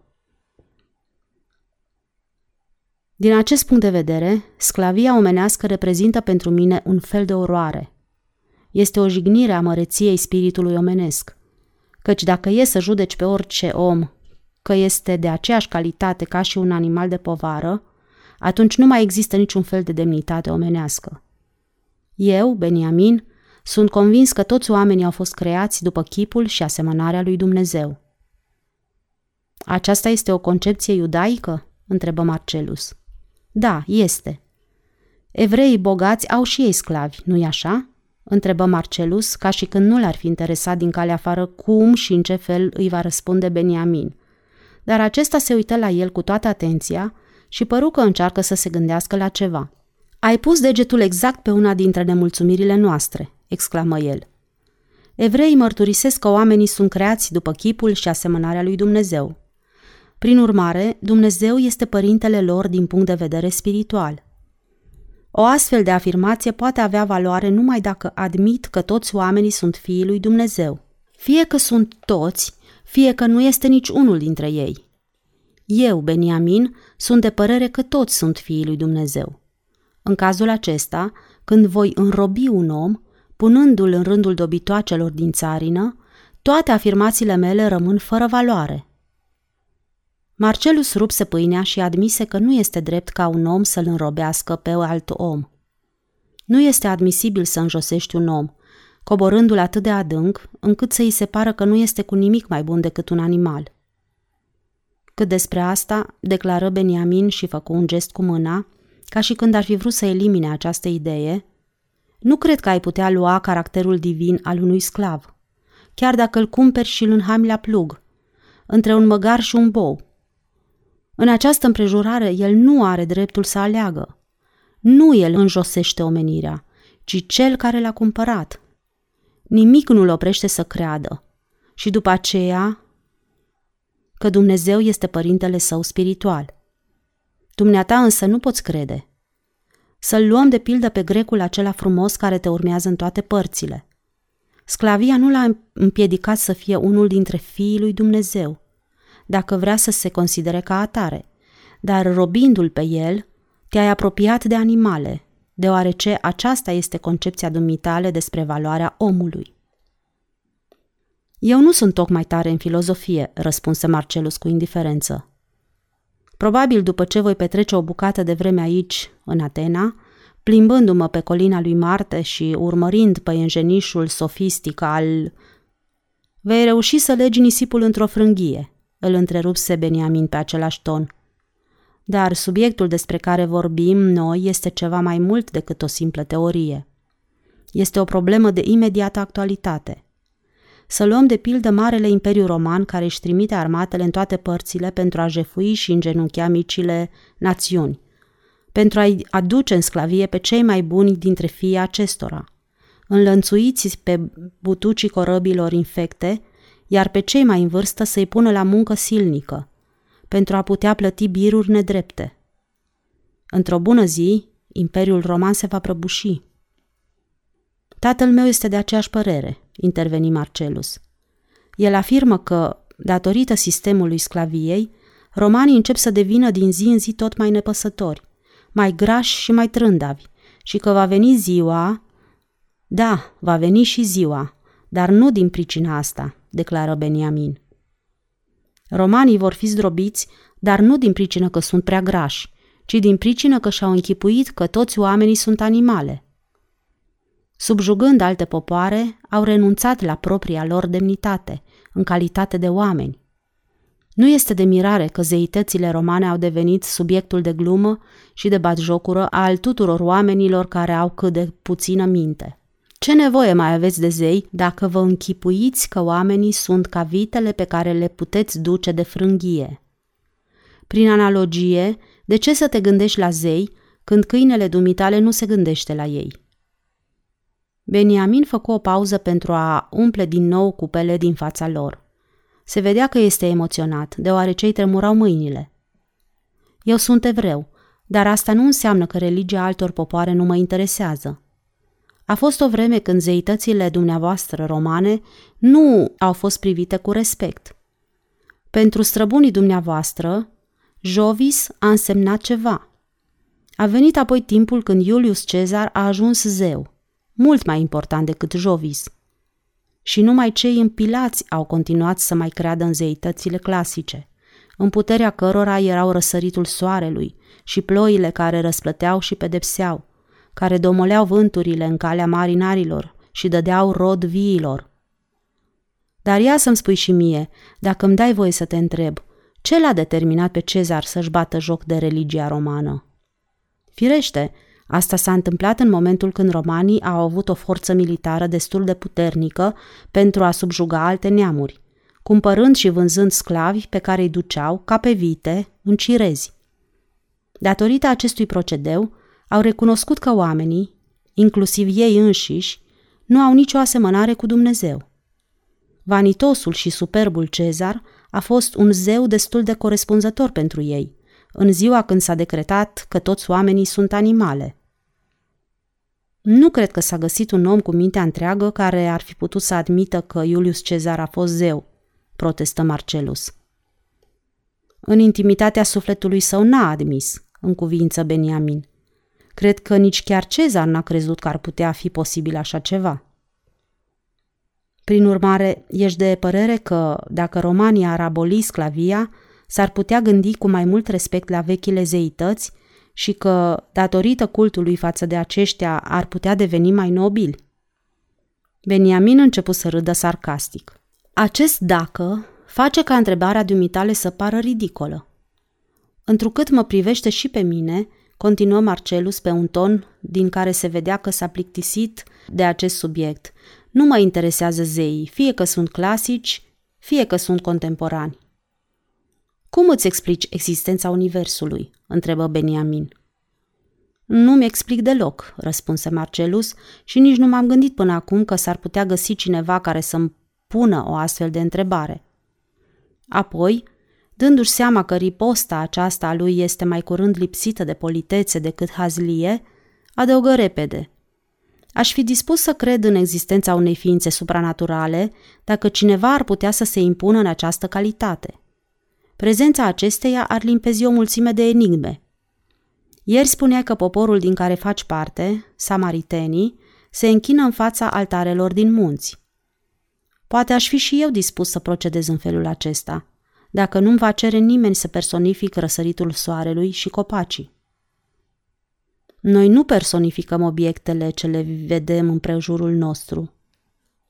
Din acest punct de vedere, sclavia omenească reprezintă pentru mine un fel de oroare. Este o jignire a măreției spiritului omenesc, căci dacă e să judeci pe orice om că este de aceeași calitate ca și un animal de povară, atunci nu mai există niciun fel de demnitate omenească. Eu, Beniamin, sunt convins că toți oamenii au fost creați după chipul și asemănarea lui Dumnezeu. Aceasta este o concepție iudaică? întrebă Marcelus. Da, este. Evreii bogați au și ei sclavi, nu-i așa? întrebă Marcelus, ca și când nu l-ar fi interesat din calea afară cum și în ce fel îi va răspunde Beniamin. Dar acesta se uită la el cu toată atenția și păru că încearcă să se gândească la ceva. Ai pus degetul exact pe una dintre nemulțumirile noastre, exclamă el. Evreii mărturisesc că oamenii sunt creați după chipul și asemănarea lui Dumnezeu. Prin urmare, Dumnezeu este părintele lor din punct de vedere spiritual. O astfel de afirmație poate avea valoare numai dacă admit că toți oamenii sunt fiii lui Dumnezeu. Fie că sunt toți, fie că nu este nici unul dintre ei. Eu, Beniamin, sunt de părere că toți sunt fiii lui Dumnezeu. În cazul acesta, când voi înrobi un om, punându-l în rândul dobitoacelor din țarină, toate afirmațiile mele rămân fără valoare. Marcelus rupse pâinea și admise că nu este drept ca un om să-l înrobească pe alt om. Nu este admisibil să înjosești un om, coborându-l atât de adânc, încât să-i se pară că nu este cu nimic mai bun decât un animal. Cât despre asta, declară Beniamin și făcu un gest cu mâna, ca și când ar fi vrut să elimine această idee, nu cred că ai putea lua caracterul divin al unui sclav, chiar dacă îl cumperi și îl înhami la plug, între un măgar și un bou. În această împrejurare, el nu are dreptul să aleagă. Nu el înjosește omenirea, ci cel care l-a cumpărat. Nimic nu-l oprește să creadă. Și după aceea, că Dumnezeu este părintele său spiritual. Dumneata însă nu poți crede. Să-l luăm de pildă pe grecul acela frumos care te urmează în toate părțile. Sclavia nu l-a împiedicat să fie unul dintre fiii lui Dumnezeu – dacă vrea să se considere ca atare, dar robindu-l pe el, te-ai apropiat de animale, deoarece aceasta este concepția dumitale despre valoarea omului. Eu nu sunt tocmai tare în filozofie, răspunse Marcelus cu indiferență. Probabil după ce voi petrece o bucată de vreme aici, în Atena, plimbându-mă pe colina lui Marte și urmărind păienjenișul sofistic al... Vei reuși să legi nisipul într-o frânghie, îl întrerupse Beniamin pe același ton. Dar subiectul despre care vorbim noi este ceva mai mult decât o simplă teorie. Este o problemă de imediată actualitate. Să luăm de pildă Marele Imperiu Roman care își trimite armatele în toate părțile pentru a jefui și îngenunchea micile națiuni, pentru a-i aduce în sclavie pe cei mai buni dintre fiii acestora, înlănțuiți pe butucii corăbilor infecte, iar pe cei mai în vârstă să-i pună la muncă silnică, pentru a putea plăti biruri nedrepte. Într-o bună zi, Imperiul Roman se va prăbuși. Tatăl meu este de aceeași părere, interveni Marcelus. El afirmă că, datorită sistemului sclaviei, romanii încep să devină din zi în zi tot mai nepăsători, mai grași și mai trândavi, și că va veni ziua... Da, va veni și ziua, dar nu din pricina asta, declară Beniamin. Romanii vor fi zdrobiți, dar nu din pricină că sunt prea grași, ci din pricină că și-au închipuit că toți oamenii sunt animale. Subjugând alte popoare, au renunțat la propria lor demnitate, în calitate de oameni. Nu este de mirare că zeitățile romane au devenit subiectul de glumă și de batjocură al tuturor oamenilor care au cât de puțină minte. Ce nevoie mai aveți de zei dacă vă închipuiți că oamenii sunt ca vitele pe care le puteți duce de frânghie? Prin analogie, de ce să te gândești la zei când câinele dumitale nu se gândește la ei? Beniamin făcu o pauză pentru a umple din nou cupele din fața lor. Se vedea că este emoționat, deoarece îi tremurau mâinile. Eu sunt evreu, dar asta nu înseamnă că religia altor popoare nu mă interesează. A fost o vreme când zeitățile dumneavoastră romane nu au fost privite cu respect. Pentru străbunii dumneavoastră, Jovis a însemnat ceva. A venit apoi timpul când Iulius Cezar a ajuns zeu, mult mai important decât Jovis. Și numai cei împilați au continuat să mai creadă în zeitățile clasice, în puterea cărora erau răsăritul soarelui și ploile care răsplăteau și pedepseau, care domoleau vânturile în calea marinarilor și dădeau rod viilor. Dar ia să-mi spui și mie, dacă îmi dai voie să te întreb, ce l-a determinat pe Cezar să-și bată joc de religia romană? Firește, asta s-a întâmplat în momentul când romanii au avut o forță militară destul de puternică pentru a subjuga alte neamuri, cumpărând și vânzând sclavi pe care îi duceau, ca pe vite, în cirezi. Datorită acestui procedeu, au recunoscut că oamenii, inclusiv ei înșiși, nu au nicio asemănare cu Dumnezeu. Vanitosul și superbul Cezar a fost un zeu destul de corespunzător pentru ei, în ziua când s-a decretat că toți oamenii sunt animale. Nu cred că s-a găsit un om cu mintea întreagă care ar fi putut să admită că Iulius Cezar a fost zeu, protestă Marcelus. În intimitatea sufletului său n-a admis, în cuvință Beniamin. Cred că nici chiar Cezar n-a crezut că ar putea fi posibil așa ceva. Prin urmare, ești de părere că, dacă România ar aboli sclavia, s-ar putea gândi cu mai mult respect la vechile zeități și că, datorită cultului față de aceștia, ar putea deveni mai nobili. Beniamin început să râdă sarcastic. Acest dacă face ca întrebarea dumitale să pară ridicolă. Întrucât mă privește și pe mine, Continuă Marcelus pe un ton din care se vedea că s-a plictisit de acest subiect. Nu mă interesează zeii, fie că sunt clasici, fie că sunt contemporani. Cum îți explici existența Universului? întrebă Beniamin. Nu-mi explic deloc, răspunse Marcelus, și nici nu m-am gândit până acum că s-ar putea găsi cineva care să-mi pună o astfel de întrebare. Apoi, Dându-și seama că riposta aceasta a lui este mai curând lipsită de politețe decât hazlie, adăugă repede. Aș fi dispus să cred în existența unei ființe supranaturale dacă cineva ar putea să se impună în această calitate. Prezența acesteia ar limpezi o mulțime de enigme. Ieri spunea că poporul din care faci parte, samaritenii, se închină în fața altarelor din munți. Poate aș fi și eu dispus să procedez în felul acesta – dacă nu-mi va cere nimeni să personific răsăritul soarelui și copacii. Noi nu personificăm obiectele ce le vedem în prejurul nostru,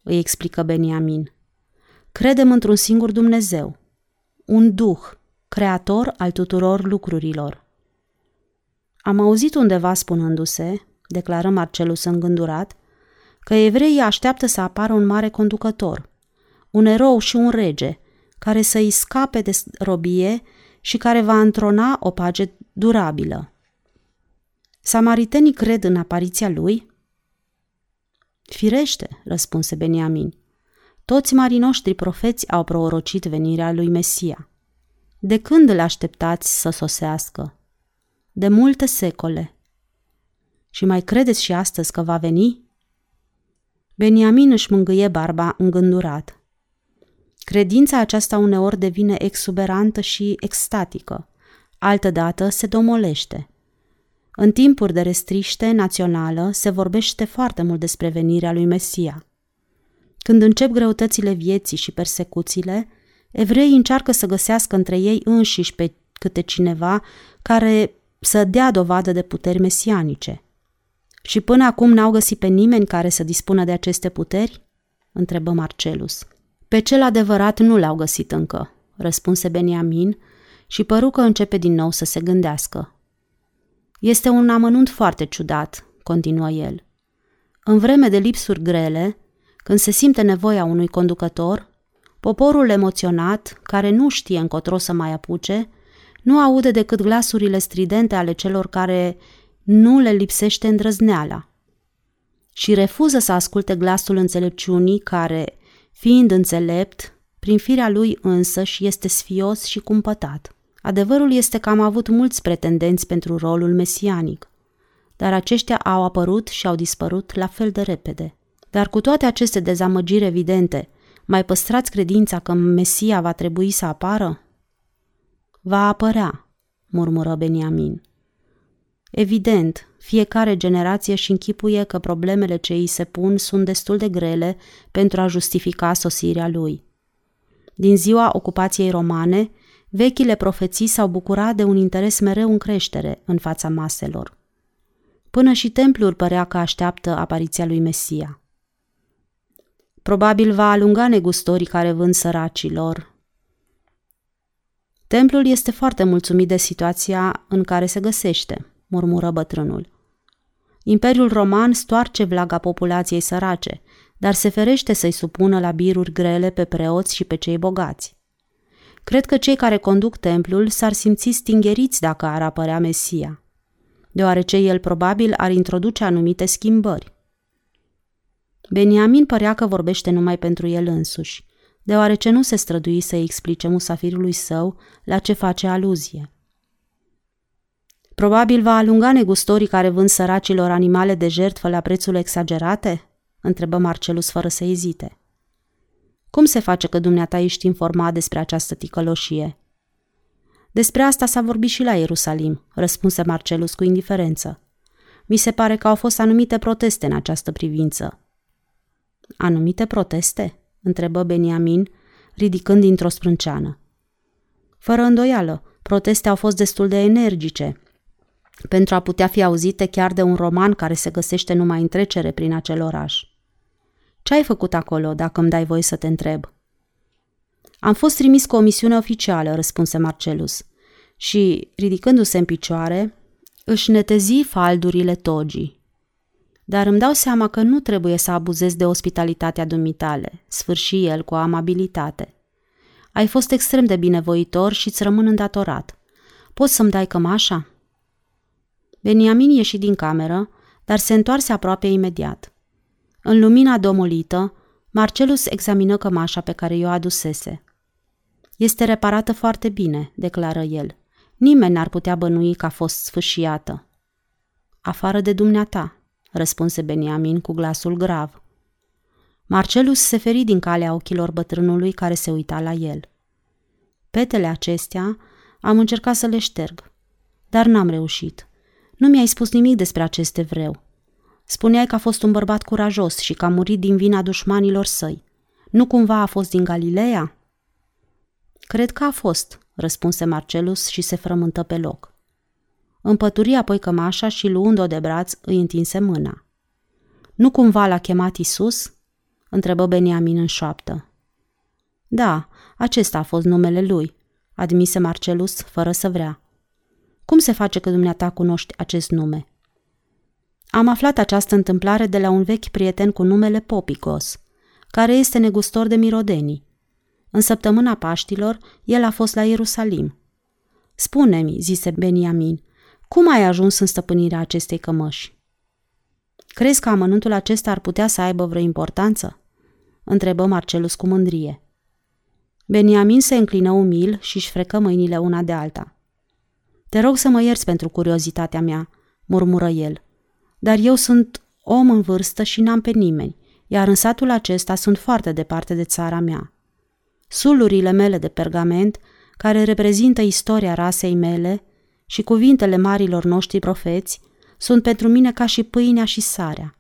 îi explică Beniamin. Credem într-un singur Dumnezeu, un Duh, creator al tuturor lucrurilor. Am auzit undeva spunându-se, declară Marcelus îngândurat, că evreii așteaptă să apară un mare conducător, un erou și un rege, care să-i scape de robie și care va întrona o pace durabilă. Samaritenii cred în apariția lui? Firește, răspunse Beniamin. Toți marii noștri profeți au prorocit venirea lui Mesia. De când îl așteptați să sosească? De multe secole. Și mai credeți și astăzi că va veni? Beniamin își mângâie barba îngândurat. Credința aceasta uneori devine exuberantă și extatică, altădată se domolește. În timpuri de restriște națională se vorbește foarte mult despre venirea lui Mesia. Când încep greutățile vieții și persecuțiile, evreii încearcă să găsească între ei înșiși pe câte cineva care să dea dovadă de puteri mesianice. Și până acum n-au găsit pe nimeni care să dispună de aceste puteri? întrebă Marcelus. Pe cel adevărat nu l-au găsit încă, răspunse Beniamin și păru că începe din nou să se gândească. Este un amănunt foarte ciudat, continuă el. În vreme de lipsuri grele, când se simte nevoia unui conducător, poporul emoționat, care nu știe încotro să mai apuce, nu aude decât glasurile stridente ale celor care nu le lipsește îndrăzneala și refuză să asculte glasul înțelepciunii care, fiind înțelept, prin firea lui însăși este sfios și cumpătat. Adevărul este că am avut mulți pretendenți pentru rolul mesianic, dar aceștia au apărut și au dispărut la fel de repede. Dar cu toate aceste dezamăgiri evidente, mai păstrați credința că Mesia va trebui să apară? Va apărea, murmură Beniamin. Evident, fiecare generație și închipuie că problemele ce îi se pun sunt destul de grele pentru a justifica sosirea lui. Din ziua ocupației romane, vechile profeții s-au bucurat de un interes mereu în creștere în fața maselor. Până și templul părea că așteaptă apariția lui Mesia. Probabil va alunga negustorii care vând săracilor. Templul este foarte mulțumit de situația în care se găsește, murmură bătrânul. Imperiul roman stoarce vlaga populației sărace, dar se ferește să-i supună la biruri grele pe preoți și pe cei bogați. Cred că cei care conduc templul s-ar simți stingeriți dacă ar apărea Mesia, deoarece el probabil ar introduce anumite schimbări. Beniamin părea că vorbește numai pentru el însuși, deoarece nu se strădui să explice musafirului său la ce face aluzie. Probabil va alunga negustorii care vând săracilor animale de jertfă la prețuri exagerate? întrebă Marcelus fără să ezite. Cum se face că dumneata ești informat despre această ticăloșie? Despre asta s-a vorbit și la Ierusalim, răspunse Marcelus cu indiferență. Mi se pare că au fost anumite proteste în această privință. Anumite proteste? întrebă Beniamin, ridicând dintr-o sprânceană. Fără îndoială, proteste au fost destul de energice, pentru a putea fi auzite chiar de un roman care se găsește numai în trecere prin acel oraș. Ce ai făcut acolo, dacă îmi dai voie să te întreb? Am fost trimis cu o misiune oficială, răspunse Marcelus, și, ridicându-se în picioare, își netezi faldurile togii. Dar îmi dau seama că nu trebuie să abuzez de ospitalitatea dumitale, sfârși el cu amabilitate. Ai fost extrem de binevoitor și îți rămân îndatorat. Poți să-mi dai cămașa?" Beniamin ieși din cameră, dar se întoarse aproape imediat. În lumina domolită, Marcelus examină cămașa pe care i-o adusese. Este reparată foarte bine, declară el. Nimeni n-ar putea bănui că a fost sfâșiată. Afară de dumneata, răspunse Beniamin cu glasul grav. Marcelus se feri din calea ochilor bătrânului care se uita la el. Petele acestea am încercat să le șterg, dar n-am reușit. Nu mi-ai spus nimic despre acest evreu. Spuneai că a fost un bărbat curajos și că a murit din vina dușmanilor săi. Nu cumva a fost din Galileea? Cred că a fost, răspunse Marcelus și se frământă pe loc. Împături apoi cămașa și luând-o de braț îi întinse mâna. Nu cumva l-a chemat Isus? întrebă Beniamin în șoaptă. Da, acesta a fost numele lui, admise Marcelus fără să vrea. Cum se face că dumneata cunoști acest nume? Am aflat această întâmplare de la un vechi prieten cu numele Popicos, care este negustor de mirodenii. În săptămâna Paștilor, el a fost la Ierusalim. Spune-mi, zise Beniamin, cum ai ajuns în stăpânirea acestei cămăși? Crezi că amănuntul acesta ar putea să aibă vreo importanță? Întrebă Marcelus cu mândrie. Beniamin se înclină umil și își frecă mâinile una de alta. Te rog să mă ierți pentru curiozitatea mea, murmură el. Dar eu sunt om în vârstă și n-am pe nimeni, iar în satul acesta sunt foarte departe de țara mea. Sulurile mele de pergament, care reprezintă istoria rasei mele și cuvintele marilor noștri profeți, sunt pentru mine ca și pâinea și sarea.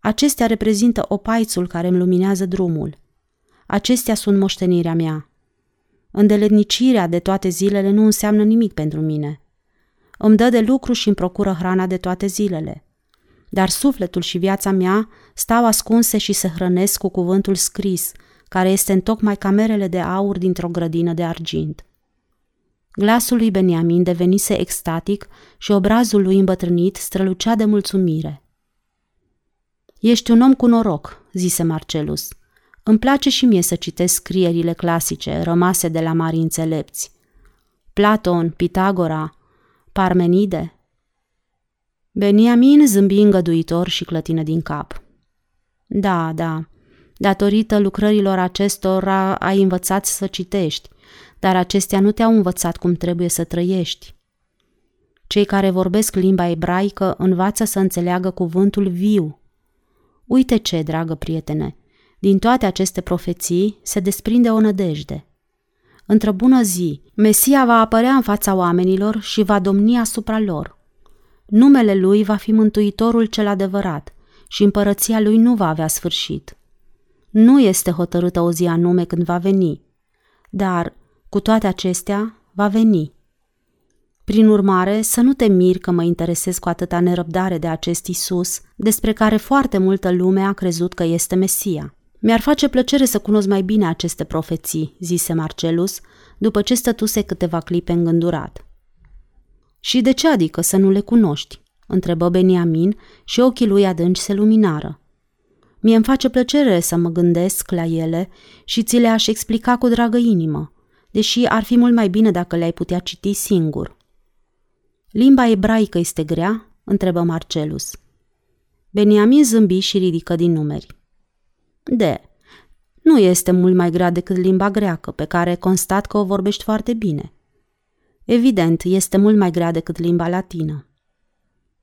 Acestea reprezintă opaițul care îmi luminează drumul. Acestea sunt moștenirea mea. Îndeletnicirea de toate zilele nu înseamnă nimic pentru mine. Îmi dă de lucru și îmi procură hrana de toate zilele. Dar sufletul și viața mea stau ascunse și se hrănesc cu cuvântul scris, care este în tocmai camerele de aur dintr-o grădină de argint. Glasul lui Beniamin devenise extatic și obrazul lui îmbătrânit strălucea de mulțumire. Ești un om cu noroc, zise Marcelus. Îmi place și mie să citesc scrierile clasice rămase de la mari înțelepți. Platon, Pitagora, Parmenide. Beniamin zâmbi îngăduitor și clătină din cap. Da, da, datorită lucrărilor acestora ai învățat să citești, dar acestea nu te-au învățat cum trebuie să trăiești. Cei care vorbesc limba ebraică învață să înțeleagă cuvântul viu. Uite ce, dragă prietene, din toate aceste profeții se desprinde o nădejde. Într-o bună zi, Mesia va apărea în fața oamenilor și va domni asupra lor. Numele lui va fi mântuitorul cel adevărat și împărăția lui nu va avea sfârșit. Nu este hotărâtă o zi anume când va veni, dar, cu toate acestea, va veni. Prin urmare, să nu te miri că mă interesez cu atâta nerăbdare de acest Isus, despre care foarte multă lume a crezut că este Mesia. Mi-ar face plăcere să cunosc mai bine aceste profeții, zise Marcelus, după ce stătuse câteva clipe îngândurat. Și de ce adică să nu le cunoști? întrebă Beniamin și ochii lui adânci se luminară. Mie îmi face plăcere să mă gândesc la ele și ți le-aș explica cu dragă inimă, deși ar fi mult mai bine dacă le-ai putea citi singur. Limba ebraică este grea? întrebă Marcelus. Beniamin zâmbi și ridică din numeri. De. Nu este mult mai grea decât limba greacă, pe care constat că o vorbești foarte bine. Evident, este mult mai grea decât limba latină.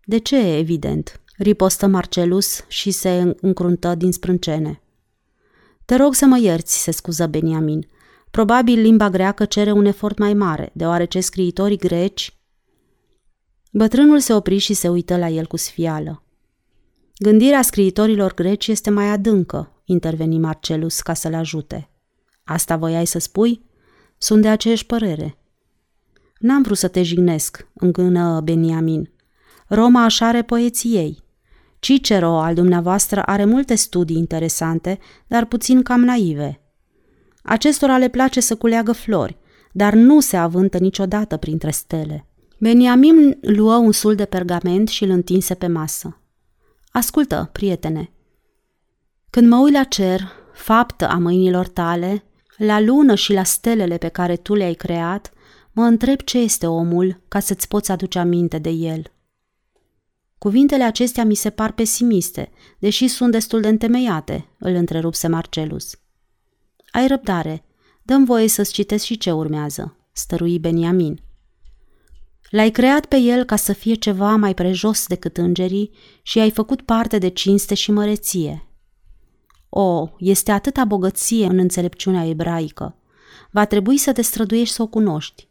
De ce e evident? ripostă Marcelus și se încruntă din sprâncene. Te rog să mă ierți, se scuză Beniamin. Probabil limba greacă cere un efort mai mare, deoarece scriitorii greci... Bătrânul se opri și se uită la el cu sfială. Gândirea scriitorilor greci este mai adâncă, interveni Marcelus ca să-l ajute. Asta voiai să spui? Sunt de aceeași părere. N-am vrut să te jignesc, îngână Beniamin. Roma așa are poeții ei. Cicero al dumneavoastră are multe studii interesante, dar puțin cam naive. Acestora le place să culeagă flori, dar nu se avântă niciodată printre stele. Beniamin luă un sul de pergament și îl întinse pe masă. Ascultă, prietene, când mă uit la cer, faptă a mâinilor tale, la lună și la stelele pe care tu le-ai creat, mă întreb ce este omul ca să-ți poți aduce aminte de el. Cuvintele acestea mi se par pesimiste, deși sunt destul de întemeiate, îl întrerupse Marcelus. Ai răbdare, dăm voie să-ți citesc și ce urmează, stărui Beniamin. L-ai creat pe el ca să fie ceva mai prejos decât îngerii și ai făcut parte de cinste și măreție. O, este atâta bogăție în înțelepciunea ebraică. Va trebui să te străduiești să o cunoști.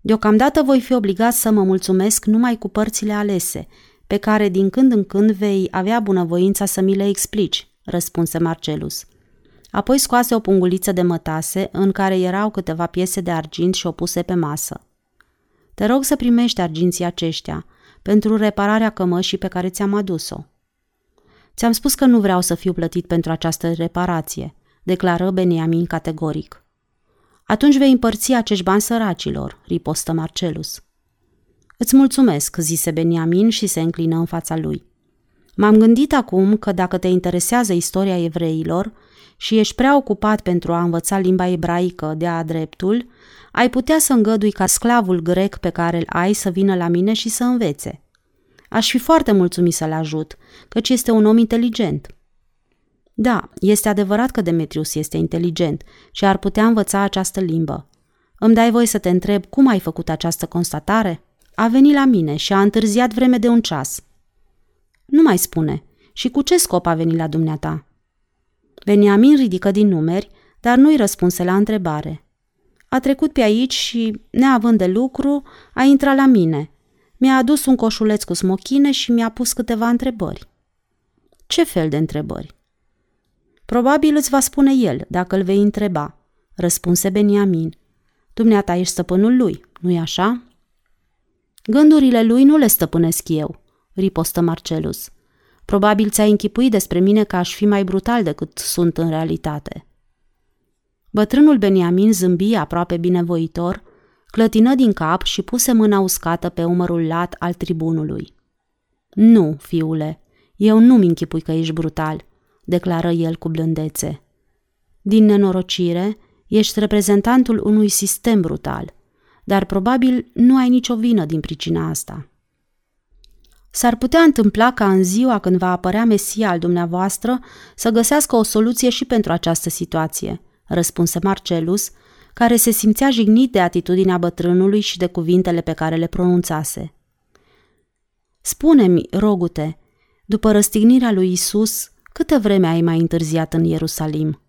Deocamdată voi fi obligat să mă mulțumesc numai cu părțile alese, pe care din când în când vei avea bunăvoința să mi le explici, răspunse Marcelus. Apoi scoase o punguliță de mătase în care erau câteva piese de argint și o puse pe masă. Te rog să primești arginții aceștia pentru repararea cămășii pe care ți-am adus-o. Ți-am spus că nu vreau să fiu plătit pentru această reparație, declară Beniamin categoric. Atunci vei împărți acești bani săracilor, ripostă Marcelus. Îți mulțumesc, zise Beniamin și se înclină în fața lui. M-am gândit acum că dacă te interesează istoria evreilor și ești prea ocupat pentru a învăța limba ebraică de-a dreptul, ai putea să îngădui ca sclavul grec pe care îl ai să vină la mine și să învețe. Aș fi foarte mulțumit să-l ajut, căci este un om inteligent. Da, este adevărat că Demetrius este inteligent și ar putea învăța această limbă. Îmi dai voie să te întreb cum ai făcut această constatare? A venit la mine și a întârziat vreme de un ceas. Nu mai spune. Și cu ce scop a venit la dumneata? Beniamin ridică din numeri, dar nu-i răspunse la întrebare. A trecut pe aici și, neavând de lucru, a intrat la mine. Mi-a adus un coșuleț cu smochine și mi-a pus câteva întrebări. Ce fel de întrebări? Probabil îți va spune el, dacă îl vei întreba, răspunse Beniamin. Dumneata ești stăpânul lui, nu-i așa? Gândurile lui nu le stăpânesc eu, ripostă Marcelus. Probabil ți-ai închipuit despre mine că aș fi mai brutal decât sunt în realitate. Bătrânul Beniamin zâmbi aproape binevoitor, clătină din cap și puse mâna uscată pe umărul lat al tribunului. Nu, fiule, eu nu-mi închipui că ești brutal, declară el cu blândețe. Din nenorocire, ești reprezentantul unui sistem brutal, dar probabil nu ai nicio vină din pricina asta. S-ar putea întâmpla ca în ziua când va apărea Mesia al dumneavoastră să găsească o soluție și pentru această situație, răspunse Marcelus, care se simțea jignit de atitudinea bătrânului și de cuvintele pe care le pronunțase. Spune-mi, rogute, după răstignirea lui Isus, câtă vreme ai mai întârziat în Ierusalim?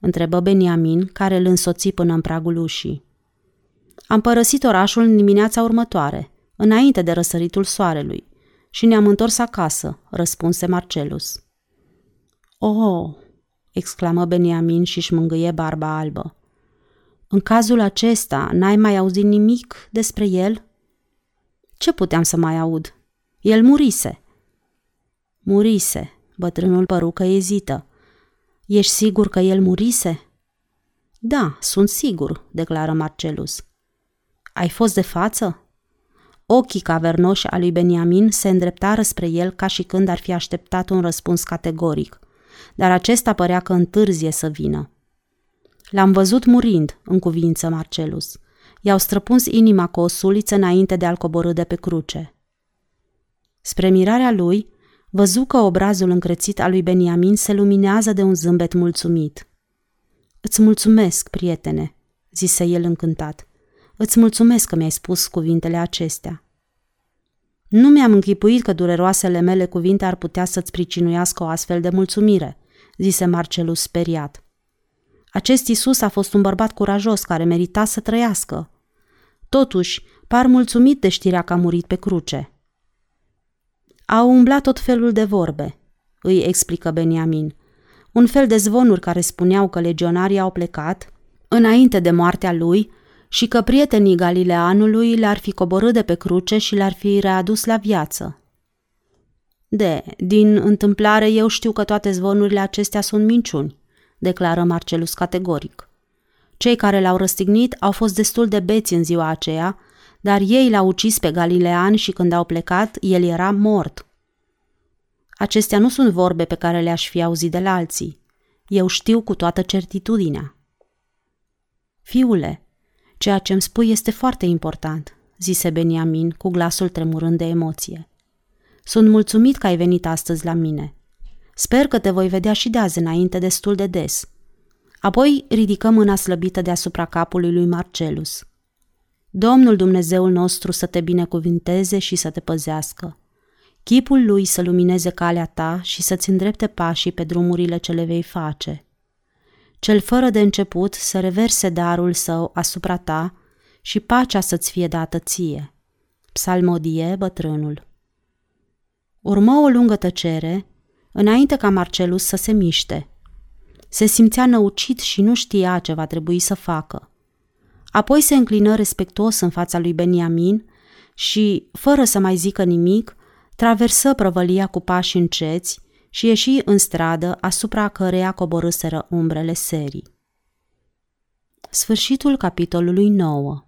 întrebă Beniamin, care îl însoți până în pragul ușii. Am părăsit orașul în dimineața următoare, înainte de răsăritul soarelui, și ne-am întors acasă, răspunse Marcelus. Oh, exclamă Beniamin și își mângâie barba albă. În cazul acesta, n-ai mai auzit nimic despre el? Ce puteam să mai aud? El murise. Murise, bătrânul părucă ezită. Ești sigur că el murise? Da, sunt sigur, declară Marcelus. Ai fost de față? Ochii cavernoși al lui Beniamin se îndreptară spre el ca și când ar fi așteptat un răspuns categoric, dar acesta părea că întârzie să vină. L-am văzut murind, în cuvință Marcelus. I-au străpuns inima cu o suliță înainte de a-l coborâ de pe cruce. Spre mirarea lui, văzu că obrazul încrețit al lui Beniamin se luminează de un zâmbet mulțumit. Îți mulțumesc, prietene, zise el încântat. Îți mulțumesc că mi-ai spus cuvintele acestea. Nu mi-am închipuit că dureroasele mele cuvinte ar putea să-ți pricinuiască o astfel de mulțumire, zise Marcelus speriat. Acest Isus a fost un bărbat curajos care merita să trăiască. Totuși, par mulțumit de știrea că a murit pe cruce. Au umblat tot felul de vorbe, îi explică Beniamin. Un fel de zvonuri care spuneau că legionarii au plecat, înainte de moartea lui, și că prietenii Galileanului le-ar fi coborât de pe cruce și le-ar fi readus la viață. De, din întâmplare eu știu că toate zvonurile acestea sunt minciuni, declară Marcelus categoric. Cei care l-au răstignit au fost destul de beți în ziua aceea, dar ei l-au ucis pe Galilean și când au plecat, el era mort. Acestea nu sunt vorbe pe care le-aș fi auzit de la alții. Eu știu cu toată certitudinea. Fiule, Ceea ce îmi spui este foarte important, zise Beniamin cu glasul tremurând de emoție. Sunt mulțumit că ai venit astăzi la mine. Sper că te voi vedea și de azi înainte destul de des. Apoi ridică mâna slăbită deasupra capului lui Marcelus. Domnul Dumnezeul nostru să te binecuvinteze și să te păzească. Chipul lui să lumineze calea ta și să-ți îndrepte pașii pe drumurile ce le vei face cel fără de început să reverse darul său asupra ta și pacea să-ți fie dată ție. Psalmodie bătrânul. Urmă o lungă tăcere, înainte ca Marcelus să se miște. Se simțea năucit și nu știa ce va trebui să facă. Apoi se înclină respectuos în fața lui Beniamin și, fără să mai zică nimic, traversă prăvălia cu pași înceți, și ieși în stradă asupra căreia coborâseră umbrele serii. Sfârșitul capitolului 9